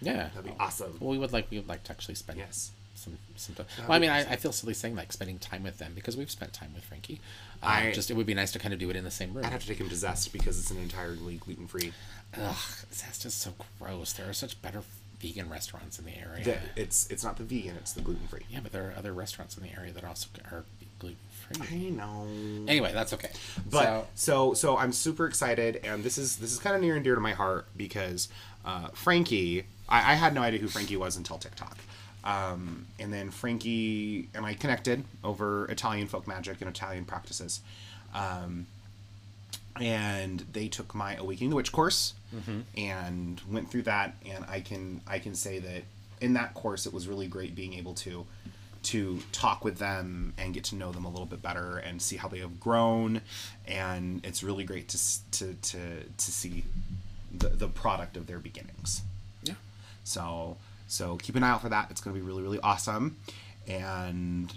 yeah, That'd be awesome. Well, we would like we would like to actually spend Yes. some some time. Well, I mean, I, I feel silly saying like spending time with them because we've spent time with Frankie. Uh, I- just it would be nice to kind of do it in the same room. I'd have to take him to Zest because it's an entirely gluten free. Ugh, that's just so gross. There are such better vegan restaurants in the area. It's it's not the vegan, it's the gluten free. yeah, but there are other restaurants in the area that also are gluten free. I know. Anyway, that's okay. But so, so so I'm super excited, and this is this is kind of near and dear to my heart because uh, Frankie, I, I had no idea who Frankie was until TikTok, um, and then Frankie and I connected over Italian folk magic and Italian practices, um, and they took my Awakening the Witch course mm-hmm. and went through that, and I can I can say that in that course it was really great being able to to talk with them and get to know them a little bit better and see how they have grown. And it's really great to to to, to see the, the product of their beginnings. Yeah. so so keep an eye out for that. It's going to be really really awesome. And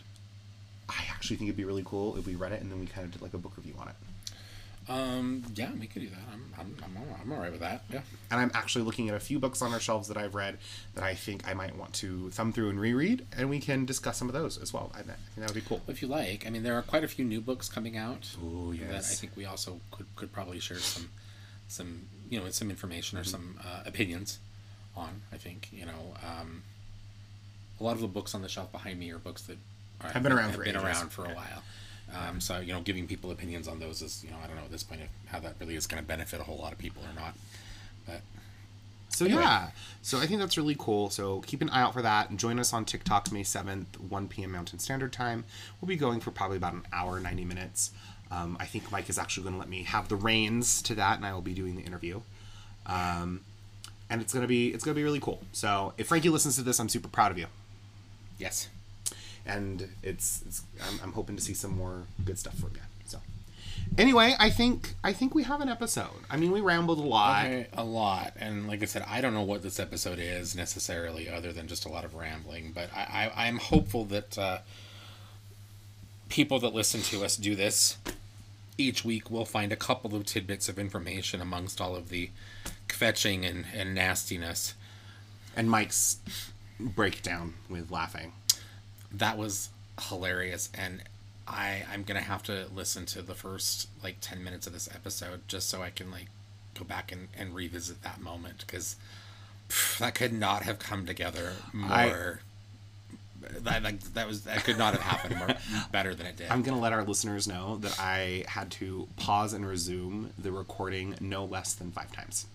i actually think it'd be really cool if we read it and then we kind of did like a book review on it Um, yeah, we could do that. I'm, I'm, I'm, all, I'm all right with that. Yeah. and i'm actually looking at a few books on our shelves that i've read that i think i might want to thumb through and reread and we can discuss some of those as well i, I think that would be cool If you like, I mean, there are quite a few new books coming out. Ooh, That I think we also could, could probably share some, some you know, some information or some uh, opinions on. I think you know, um, a lot of the books on the shelf behind me are books that are, Have been around have for been ages. around for a while. Um, so you know, giving people opinions on those is you know, I don't know at this point if, how that really is going to benefit a whole lot of people or not. But So Anyway. yeah, so I think that's really cool. So keep an eye out for that and join us on TikTok May seventh, one p.m. Mountain Standard Time. We'll be going for probably about an hour, ninety minutes. Um, I think Mike is actually going to let me have the reins to that, and I will be doing the interview. Um, and it's gonna be it's gonna be really cool. So if Frankie listens to this, I'm super proud of you. yes, and it's, it's I'm, I'm hoping to see some more good stuff from you. So anyway, I think I think we have an episode. I mean, we rambled a lot. Okay, a lot, and like I said, I don't know what this episode is necessarily, other than just a lot of rambling. But I, I I'm hopeful that uh, people that listen to us do this each week will find a couple of tidbits of information amongst all of the fetching and, and nastiness. And Mike's breakdown with laughing. That was hilarious, and I I'm gonna have to listen to the first like ten minutes of this episode just so I can like go back and, and revisit that moment because that could not have come together more. that, that that was that could not have happened more [LAUGHS] better than it did. I'm going to let our listeners know that I had to pause and resume the recording no less than five times.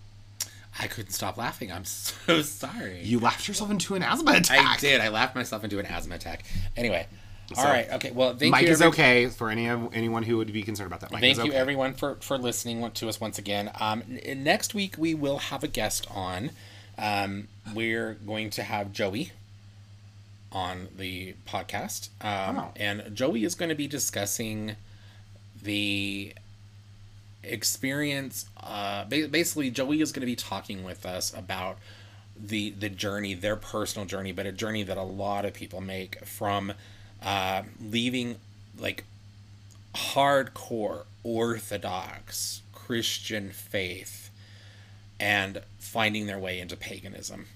I couldn't stop laughing. I'm [LAUGHS] so sorry. You laughed yourself into an asthma attack. I did. I laughed myself into an asthma attack. Anyway, all So, right. Okay. Well, thank Mike you. is every- okay for any of anyone who would be concerned about that. Mike Thank is you, everyone, for for listening to us once again. Um, n- next week we will have a guest on. Um, we're going to have Joey on the podcast, um, Wow. and Joey is going to be discussing the experience. Uh, basically, Joey is going to be talking with us about the the journey, their personal journey, but a journey that a lot of people make from uh, leaving like hardcore orthodox Christian faith and finding their way into paganism.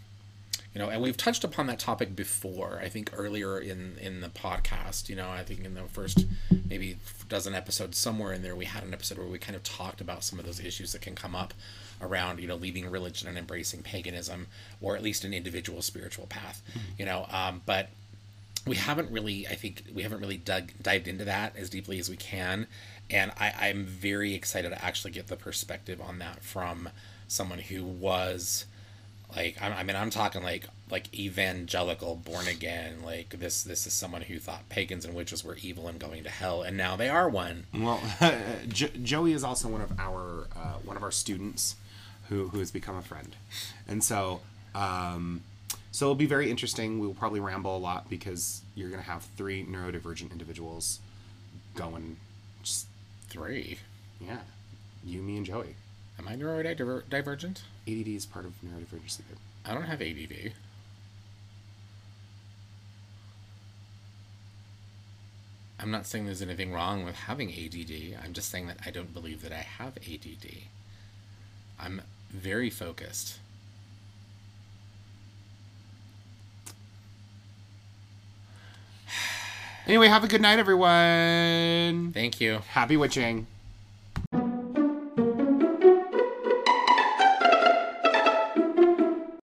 You know, and we've touched upon that topic before. I think earlier in in the podcast, you know, I think in the first maybe dozen episodes somewhere in there, we had an episode where we kind of talked about some of those issues that can come up around you know leaving religion and embracing paganism, or at least an individual spiritual path. Mm-hmm. You know, um, but we haven't really i think we haven't really dug dived into that as deeply as we can and I, i'm very excited to actually get the perspective on that from someone who was like I, I mean i'm talking like like evangelical born again like this this is someone who thought pagans and witches were evil and going to hell and now they are one. Well [LAUGHS] jo- joey is also one of our uh, one of our students who who has become a friend. And so um so it'll be very interesting. We'll probably ramble a lot because you're going to have three neurodivergent individuals going just three? Yeah. You me and joey. Am I neurodivergent? ADD is part of neurodivergency. I don't have ADD. I'm not saying there's anything wrong with having ADD. I'm just saying that I don't believe that I have ADD. I'm very focused. Anyway, have a good night, everyone. Thank you. Happy witching.